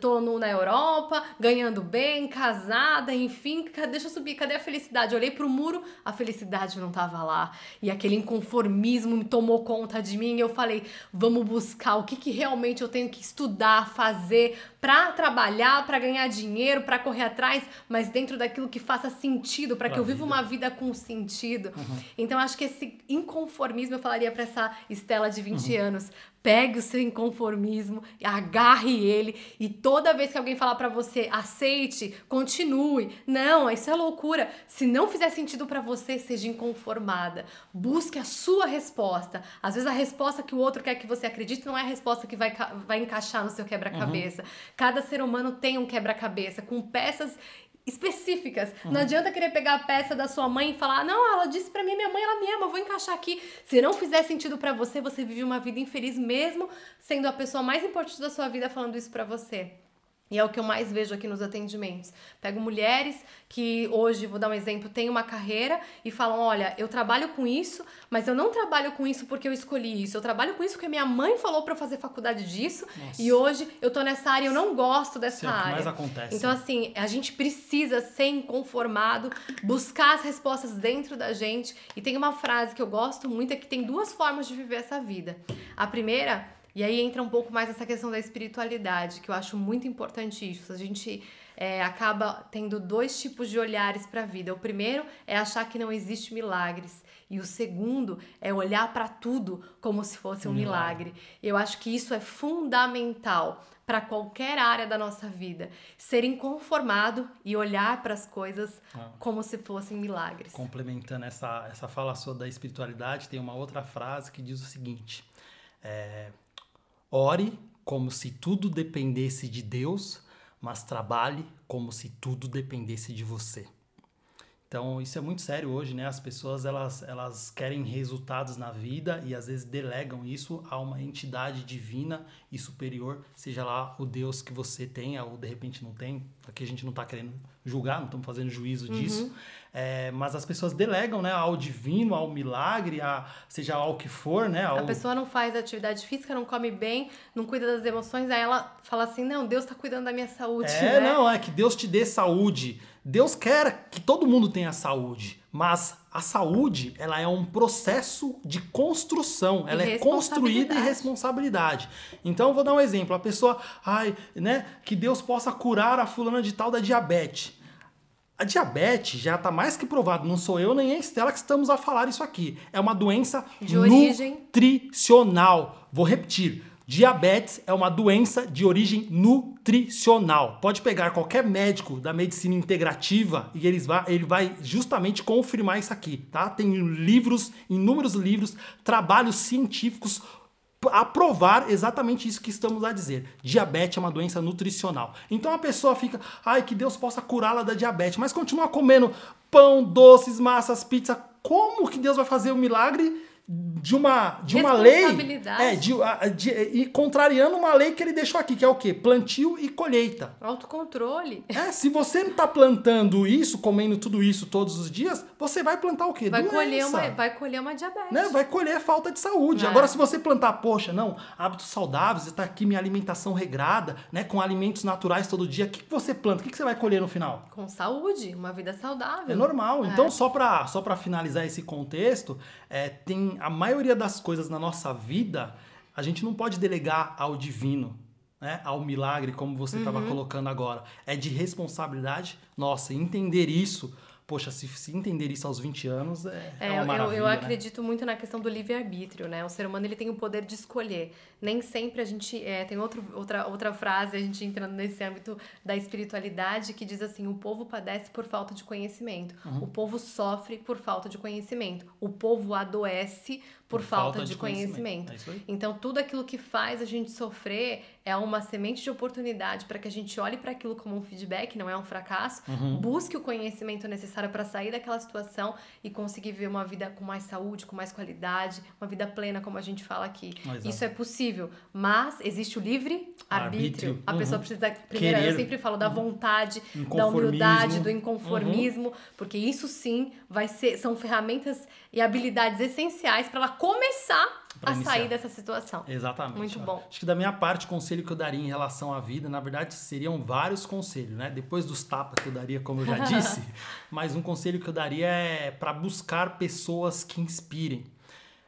tô no, na Europa, ganhando bem, casada, enfim, deixa eu subir, cadê a felicidade? Eu olhei pro muro, a felicidade não tava lá. E aquele inconformismo me tomou conta de mim e eu falei, vamos buscar o que, que realmente eu tenho que estudar, fazer para trabalhar, para ganhar dinheiro, para correr atrás, mas dentro daquilo que faça sentido, para que eu viva uma vida com sentido. Uhum. Então acho que esse inconformismo eu falaria para essa Estela de 20 uhum. anos, Pegue o seu inconformismo, agarre ele e toda vez que alguém falar para você, aceite, continue. Não, isso é loucura. Se não fizer sentido para você, seja inconformada. Busque a sua resposta. Às vezes a resposta que o outro quer que você acredite não é a resposta que vai, vai encaixar no seu quebra-cabeça. Uhum. Cada ser humano tem um quebra-cabeça com peças específicas. Uhum. Não adianta querer pegar a peça da sua mãe e falar: "Não, ela disse para mim, minha mãe ela me ama, eu vou encaixar aqui". Se não fizer sentido para você, você vive uma vida infeliz mesmo sendo a pessoa mais importante da sua vida falando isso para você. E é o que eu mais vejo aqui nos atendimentos. Pego mulheres que hoje, vou dar um exemplo, têm uma carreira e falam: olha, eu trabalho com isso, mas eu não trabalho com isso porque eu escolhi isso. Eu trabalho com isso porque minha mãe falou para eu fazer faculdade disso Nossa. e hoje eu tô nessa área e eu não gosto dessa é área. que mais acontece. Então, assim, a gente precisa ser inconformado, buscar as respostas dentro da gente. E tem uma frase que eu gosto muito: é que tem duas formas de viver essa vida. A primeira e aí entra um pouco mais essa questão da espiritualidade, que eu acho muito importante isso. A gente é, acaba tendo dois tipos de olhares para a vida. O primeiro é achar que não existe milagres. E o segundo é olhar para tudo como se fosse um, milagre. milagre. Eu acho que isso é fundamental para qualquer área da nossa vida. Ser inconformado e olhar para as coisas ah. como se fossem milagres. Complementando essa, essa fala sua da espiritualidade, tem uma outra frase que diz o seguinte: é, Ore como se tudo dependesse de Deus, mas trabalhe como se tudo dependesse de você. Então, isso é muito sério hoje, né? As pessoas, elas, elas querem resultados na vida e às vezes delegam isso a uma entidade divina e superior, seja lá o Deus que você tenha ou de repente não tem. Aqui a gente não está querendo julgar, não estamos fazendo juízo uhum. disso. É, mas as pessoas delegam né, ao divino, ao milagre, a, seja lá o que for, né? Ao... A pessoa não faz atividade física, não come bem, não cuida das emoções, aí ela fala assim, não, Deus está cuidando da minha saúde. É, né? não, é que Deus te dê saúde Deus quer que todo mundo tenha saúde, mas a saúde ela é um processo de construção, ela é construída em responsabilidade. Então eu vou dar um exemplo, a pessoa, ai, né, que Deus possa curar a fulana de tal da diabetes. A diabetes já está mais que provado, não sou eu nem a Estela que estamos a falar isso aqui. É uma doença de origem nutricional. Vou repetir. Diabetes é uma doença de origem nutricional. Pode pegar qualquer médico da medicina integrativa e eles vai, ele vai justamente confirmar isso aqui, tá? Tem livros, inúmeros livros, trabalhos científicos a provar exatamente isso que estamos a dizer. Diabetes é uma doença nutricional. Então a pessoa fica, ai, que Deus possa curá-la da diabetes, mas continua comendo pão, doces, massas, pizza. Como que Deus vai fazer o milagre de uma, de uma lei é, de, de, e contrariando uma lei que ele deixou aqui, que é o quê? Plantio e colheita. Autocontrole. É, se você não está plantando isso, comendo tudo isso todos os dias, você vai plantar o quê? Vai, colher uma, vai colher uma diabetes. Né? Vai colher falta de saúde. É. Agora, se você plantar, poxa, não, hábitos saudáveis, está aqui minha alimentação regrada, né, com alimentos naturais todo dia, o que, que você planta? O que, que você vai colher no final? Com saúde, uma vida saudável. É normal. É. Então, só para só finalizar esse contexto, é, tem a maioria das coisas na nossa vida, a gente não pode delegar ao divino, né? ao milagre, como você estava uhum. colocando agora. É de responsabilidade nossa. Entender isso poxa, se, se entender isso aos 20 anos é, é, é uma maravilha, eu, eu né? acredito muito na questão do livre-arbítrio, né? O ser humano ele tem o poder de escolher. Nem sempre a gente... É, tem outro, outra, outra frase, a gente entrando nesse âmbito da espiritualidade, que diz assim, o povo padece por falta de conhecimento. Uhum. O povo sofre por falta de conhecimento. O povo adoece por, por falta, falta, de, de conhecimento. conhecimento. É então, tudo aquilo que faz a gente sofrer é uma semente de oportunidade para que a gente olhe para aquilo como um feedback, não é um fracasso, uhum. busque o conhecimento necessário para sair daquela situação e conseguir viver uma vida com mais saúde, com mais qualidade, uma vida plena, como a gente fala aqui. Exato. Isso é possível, mas existe o livre arbítrio. arbítrio. A uhum. pessoa precisa, primeiro, Querer. eu sempre falo da uhum. vontade, da humildade, do inconformismo, uhum. porque isso sim vai ser, são ferramentas e habilidades essenciais para ela começar a iniciar. sair dessa situação. Exatamente. Muito bom. Acho que da minha parte, o conselho que eu daria em relação à vida, na verdade, seriam vários conselhos, né? Depois dos tapas que eu daria, como eu já disse, mas um conselho que eu daria é para buscar pessoas que inspirem.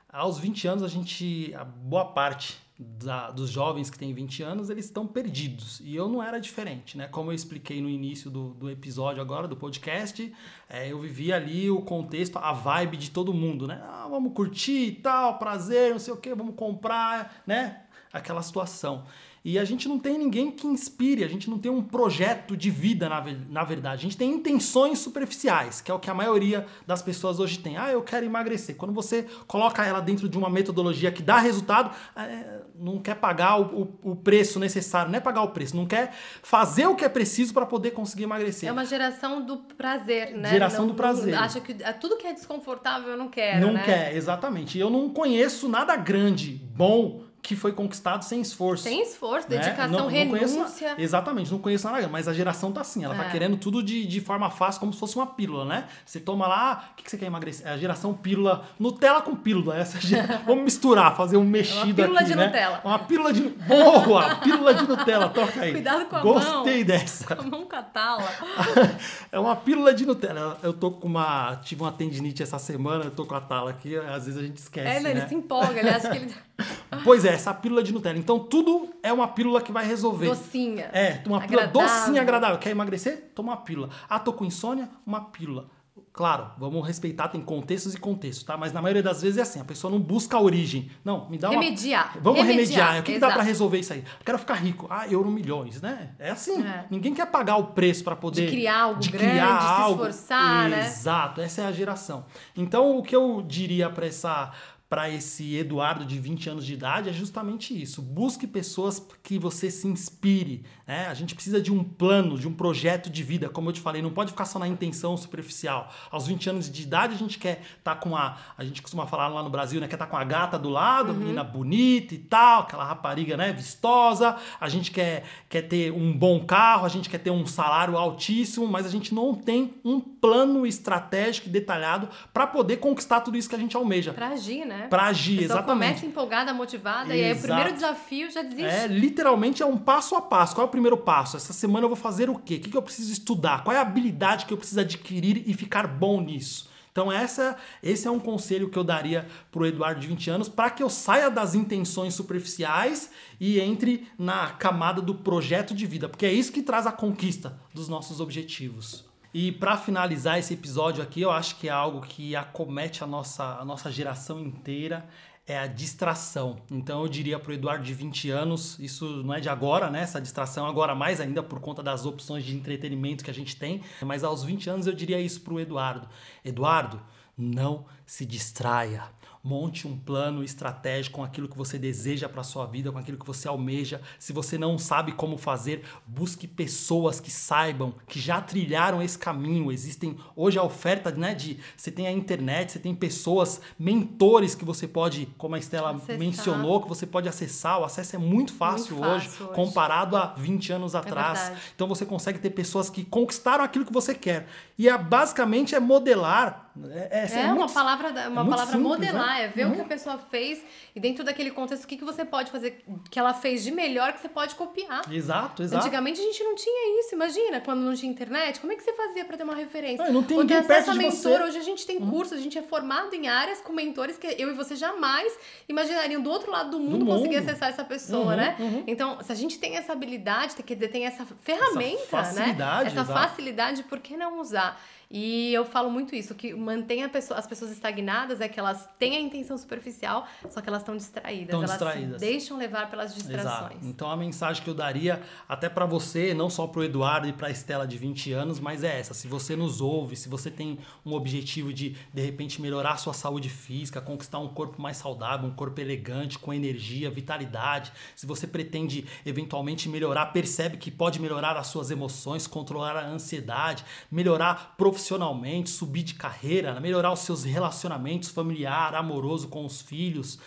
Aos 20 anos, a gente, a boa parte da, dos jovens que têm 20 anos, eles estão perdidos. E eu não era diferente, né? Como eu expliquei no início do, do episódio agora, do podcast, é, eu vivia ali o contexto, a vibe de todo mundo, né? Ah, vamos curtir e tal, prazer, não sei o que, vamos comprar, né? Aquela situação. E a gente não tem ninguém que inspire, a gente não tem um projeto de vida, na, na verdade. A gente tem intenções superficiais, que é o que a maioria das pessoas hoje tem. Ah, eu quero emagrecer. Quando você coloca ela dentro de uma metodologia que dá resultado, é, não quer pagar o, o, o, preço necessário, não é pagar o preço, não quer fazer o que é preciso para poder conseguir emagrecer. É uma geração do prazer, né? Geração não, do prazer. Acha que é tudo que é desconfortável eu não quero. Não né? quer, exatamente. E eu não conheço nada grande, bom que foi conquistado sem esforço. Sem esforço, né? dedicação, não, não renúncia. Conheço, exatamente, não conheço nada, mas a geração tá assim, ela tá é. tá querendo tudo de, de forma fácil, como se fosse uma pílula, né? Você toma lá, o que, que você quer emagrecer? É a geração pílula, Nutella com pílula. Essa, vamos misturar, fazer um mexido aqui, Uma pílula aqui, de né? Nutella. Uma pílula de... Boa! pílula de Nutella, toca aí. Cuidado com a Gostei mão. dessa. Com a mão catala. é uma pílula de Nutella. Eu tô com uma... Tive uma tendinite essa semana, eu tô com a tala aqui, às vezes a gente esquece, É, não, ele né? se empolga, ele acha que ele... Pois é, essa pílula de Nutella. Então tudo é uma pílula que vai resolver. Docinha. É, uma pílula docinha, agradável. Quer emagrecer? Toma uma pílula. Ah, tô com insônia? Uma pílula. Claro, vamos respeitar, tem contextos e contextos, tá? Mas na maioria das vezes é assim, a pessoa não busca a origem. Não, me dá uma... Remediar. Vamos remediar. remediar. O que, que dá para resolver isso aí? Eu quero ficar rico. Ah, euro milhões, né? É assim. É. Ninguém quer pagar o preço para poder... De criar algo de grande, criar de algo. se esforçar, Exato, né? Exato, essa é a geração. Então, o que eu diria para essa para esse Eduardo de 20 anos de idade é justamente isso. Busque pessoas que você se inspire. Né? A gente precisa de um plano, de um projeto de vida, como eu te falei, não pode ficar só na intenção superficial. Aos 20 anos de idade a gente quer estar tá com a. A gente costuma falar lá no Brasil, né? Quer estar tá com a gata do lado, uhum. menina bonita e tal, aquela rapariga né, vistosa. A gente quer, quer ter um bom carro, a gente quer ter um salário altíssimo, mas a gente não tem um plano estratégico e detalhado para poder conquistar tudo isso que a gente almeja. Para agir, né? Né? Pra agir, a exatamente. começa empolgada, motivada, Exato. e aí o primeiro desafio já desiste. É, literalmente é um passo a passo. Qual é o primeiro passo? Essa semana eu vou fazer o quê? O que eu preciso estudar? Qual é a habilidade que eu preciso adquirir e ficar bom nisso? Então essa, esse é um conselho que eu daria para o Eduardo de 20 anos para que eu saia das intenções superficiais e entre na camada do projeto de vida, porque é isso que traz a conquista dos nossos objetivos. E para finalizar esse episódio aqui, eu acho que é algo que acomete a nossa, a nossa geração inteira, é a distração. Então eu diria para o Eduardo de 20 anos, isso não é de agora, né? Essa distração agora mais ainda por conta das opções de entretenimento que a gente tem, mas aos 20 anos eu diria isso para o Eduardo. Eduardo, não se distraia. Monte um plano estratégico com aquilo que você deseja para sua vida, com aquilo que você almeja. Se você não sabe como fazer, busque pessoas que saibam, que já trilharam esse caminho. Existem hoje a oferta, né, de você tem a internet, você tem pessoas, mentores que você pode, como a Estela acessar. mencionou, que você pode acessar. O acesso é muito fácil, muito hoje, fácil hoje, comparado a 20 anos é atrás. É então você consegue ter pessoas que conquistaram aquilo que você quer. E é, basicamente é modelar é, é, é, é uma muito, palavra, uma é palavra simples, modelar, né? é ver uhum. o que a uhum. pessoa fez e dentro daquele contexto o que, que você pode fazer, que ela fez de melhor que você pode copiar. Exato, exato. Antigamente a gente não tinha isso, imagina, quando não tinha internet, como é que você fazia para ter uma referência? Não, não tem ninguém perto a mentor, hoje a gente tem uhum. cursos, a gente é formado em áreas com mentores que eu e você jamais imaginariam do outro lado do mundo, do mundo. conseguir acessar essa pessoa, uhum, né? Uhum. Então, se a gente tem essa habilidade, quer dizer, tem essa ferramenta, essa facilidade, né? Essa exato. facilidade, por que não usar? E eu falo muito isso, que mantém pessoa, as pessoas estagnadas é que elas têm a intenção superficial, só que elas estão distraídas. Estão elas distraídas. deixam levar pelas distrações. Exato. Então a mensagem que eu daria até para você, não só para o Eduardo e para a Estela de 20 anos, mas é essa: se você nos ouve, se você tem um objetivo de de repente melhorar a sua saúde física, conquistar um corpo mais saudável, um corpo elegante, com energia, vitalidade, se você pretende eventualmente melhorar, percebe que pode melhorar as suas emoções, controlar a ansiedade, melhorar profissionalmente profissionalmente, subir de carreira, melhorar os seus relacionamentos familiar, amoroso com os filhos.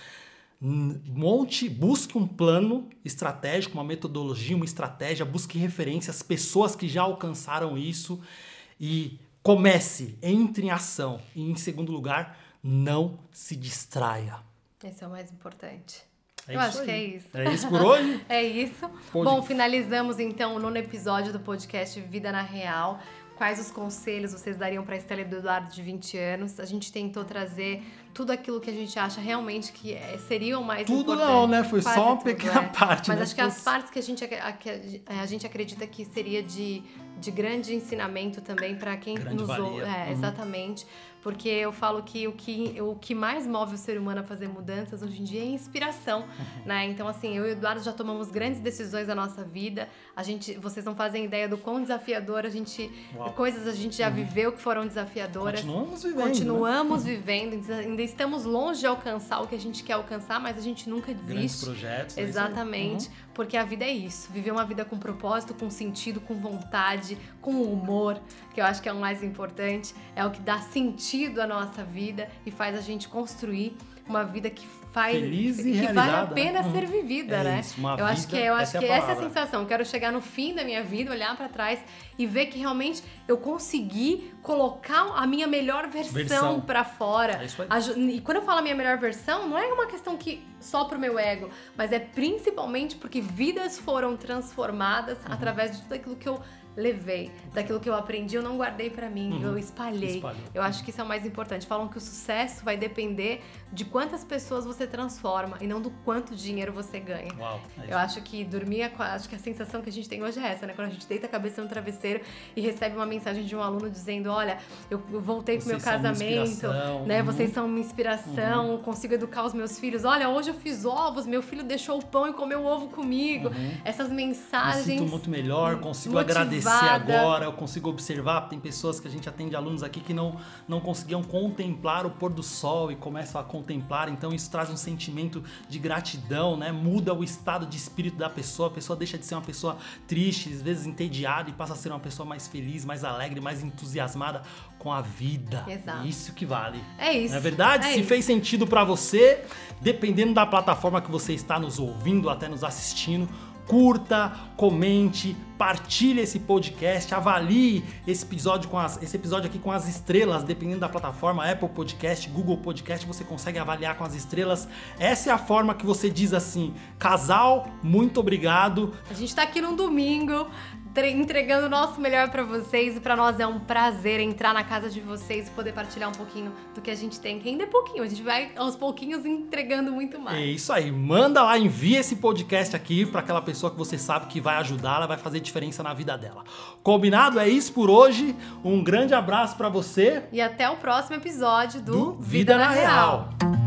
Monte, busque um plano estratégico, uma metodologia, uma estratégia, busque referências, pessoas que já alcançaram isso e comece, entre em ação. E em segundo lugar, não se distraia. Esse é o mais importante. É Eu acho aí. que é isso. É isso por hoje? é isso. Pode... Bom, finalizamos então o nono episódio do podcast Vida na Real quais os conselhos vocês dariam para a Estela Eduardo de 20 anos. A gente tentou trazer tudo aquilo que a gente acha realmente que é, seriam mais tudo importantes. Tudo não, né? Foi Quase só uma tudo, pequena é. parte. Mas né? acho que as partes que a gente, a, a, a gente acredita que seria de, de grande ensinamento também para quem grande nos ouve. É, uhum. Exatamente porque eu falo que o, que o que mais move o ser humano a fazer mudanças hoje em dia é inspiração, uhum. né? Então, assim, eu e o Eduardo já tomamos grandes decisões na nossa vida. A gente, vocês não fazem ideia do quão desafiador a gente, Uau. coisas a gente já uhum. viveu que foram desafiadoras. Continuamos vivendo. Né? Continuamos né? vivendo, ainda estamos longe de alcançar o que a gente quer alcançar, mas a gente nunca desiste. Grandes projetos. É Exatamente, uhum. Porque a vida é isso, viver uma vida com propósito, com sentido, com vontade, com humor, que eu acho que é o mais importante, é o que dá sentido à nossa vida e faz a gente construir uma vida que faz Feliz e que vale a pena né? ser vivida, é né? Isso, eu vida, acho que eu acho essa que é essa é a sensação. Eu quero chegar no fim da minha vida, olhar para trás e ver que realmente eu consegui colocar a minha melhor versão, versão. para fora. É isso aí. E quando eu falo a minha melhor versão, não é uma questão que só pro meu ego, mas é principalmente porque vidas foram transformadas uhum. através de tudo aquilo que eu levei. Daquilo que eu aprendi, eu não guardei para mim, uhum. eu espalhei. Espalhou. Eu acho que isso é o mais importante. Falam que o sucesso vai depender de quantas pessoas você transforma e não do quanto dinheiro você ganha. Uau, é eu acho que dormir, é, acho que a sensação que a gente tem hoje é essa, né? Quando a gente deita a cabeça no travesseiro e recebe uma mensagem de um aluno dizendo: Olha, eu voltei pro meu casamento, né? Uhum. Vocês são uma inspiração, uhum. consigo educar os meus filhos. Olha, hoje eu fiz ovos, meu filho deixou o pão e comeu o ovo comigo. Uhum. Essas mensagens. Me sinto muito melhor, consigo agradecer agora, eu consigo observar, tem pessoas que a gente atende alunos aqui que não, não conseguiam contemplar o pôr do sol e começam a contemplar, então isso traz um sentimento de gratidão, né? Muda o estado de espírito da pessoa, a pessoa deixa de ser uma pessoa triste, às vezes entediada e passa a ser uma pessoa mais feliz, mais alegre, mais entusiasmada com a vida. Exato. Isso que vale. É isso. Não é verdade? É Se isso. fez sentido para você, dependendo da plataforma que você está nos ouvindo, até nos assistindo, curta, comente, partilhe esse podcast, avalie esse episódio, com as, esse episódio aqui com as estrelas, dependendo da plataforma, Apple Podcast, Google Podcast, você consegue avaliar com as estrelas. Essa é a forma que você diz assim, casal, muito obrigado. A gente está aqui num domingo, entregando o nosso melhor para vocês e para nós é um prazer entrar na casa de vocês e poder partilhar um pouquinho do que a gente tem, que ainda é pouquinho, a gente vai aos pouquinhos entregando muito mais. É isso aí, manda lá, envia esse podcast aqui para aquela pessoa que você sabe que vai ajudar, ela vai fazer diferença na vida dela. Combinado? É isso por hoje. Um grande abraço para você e até o próximo episódio do, do Vida, Vida, na, Real. Real.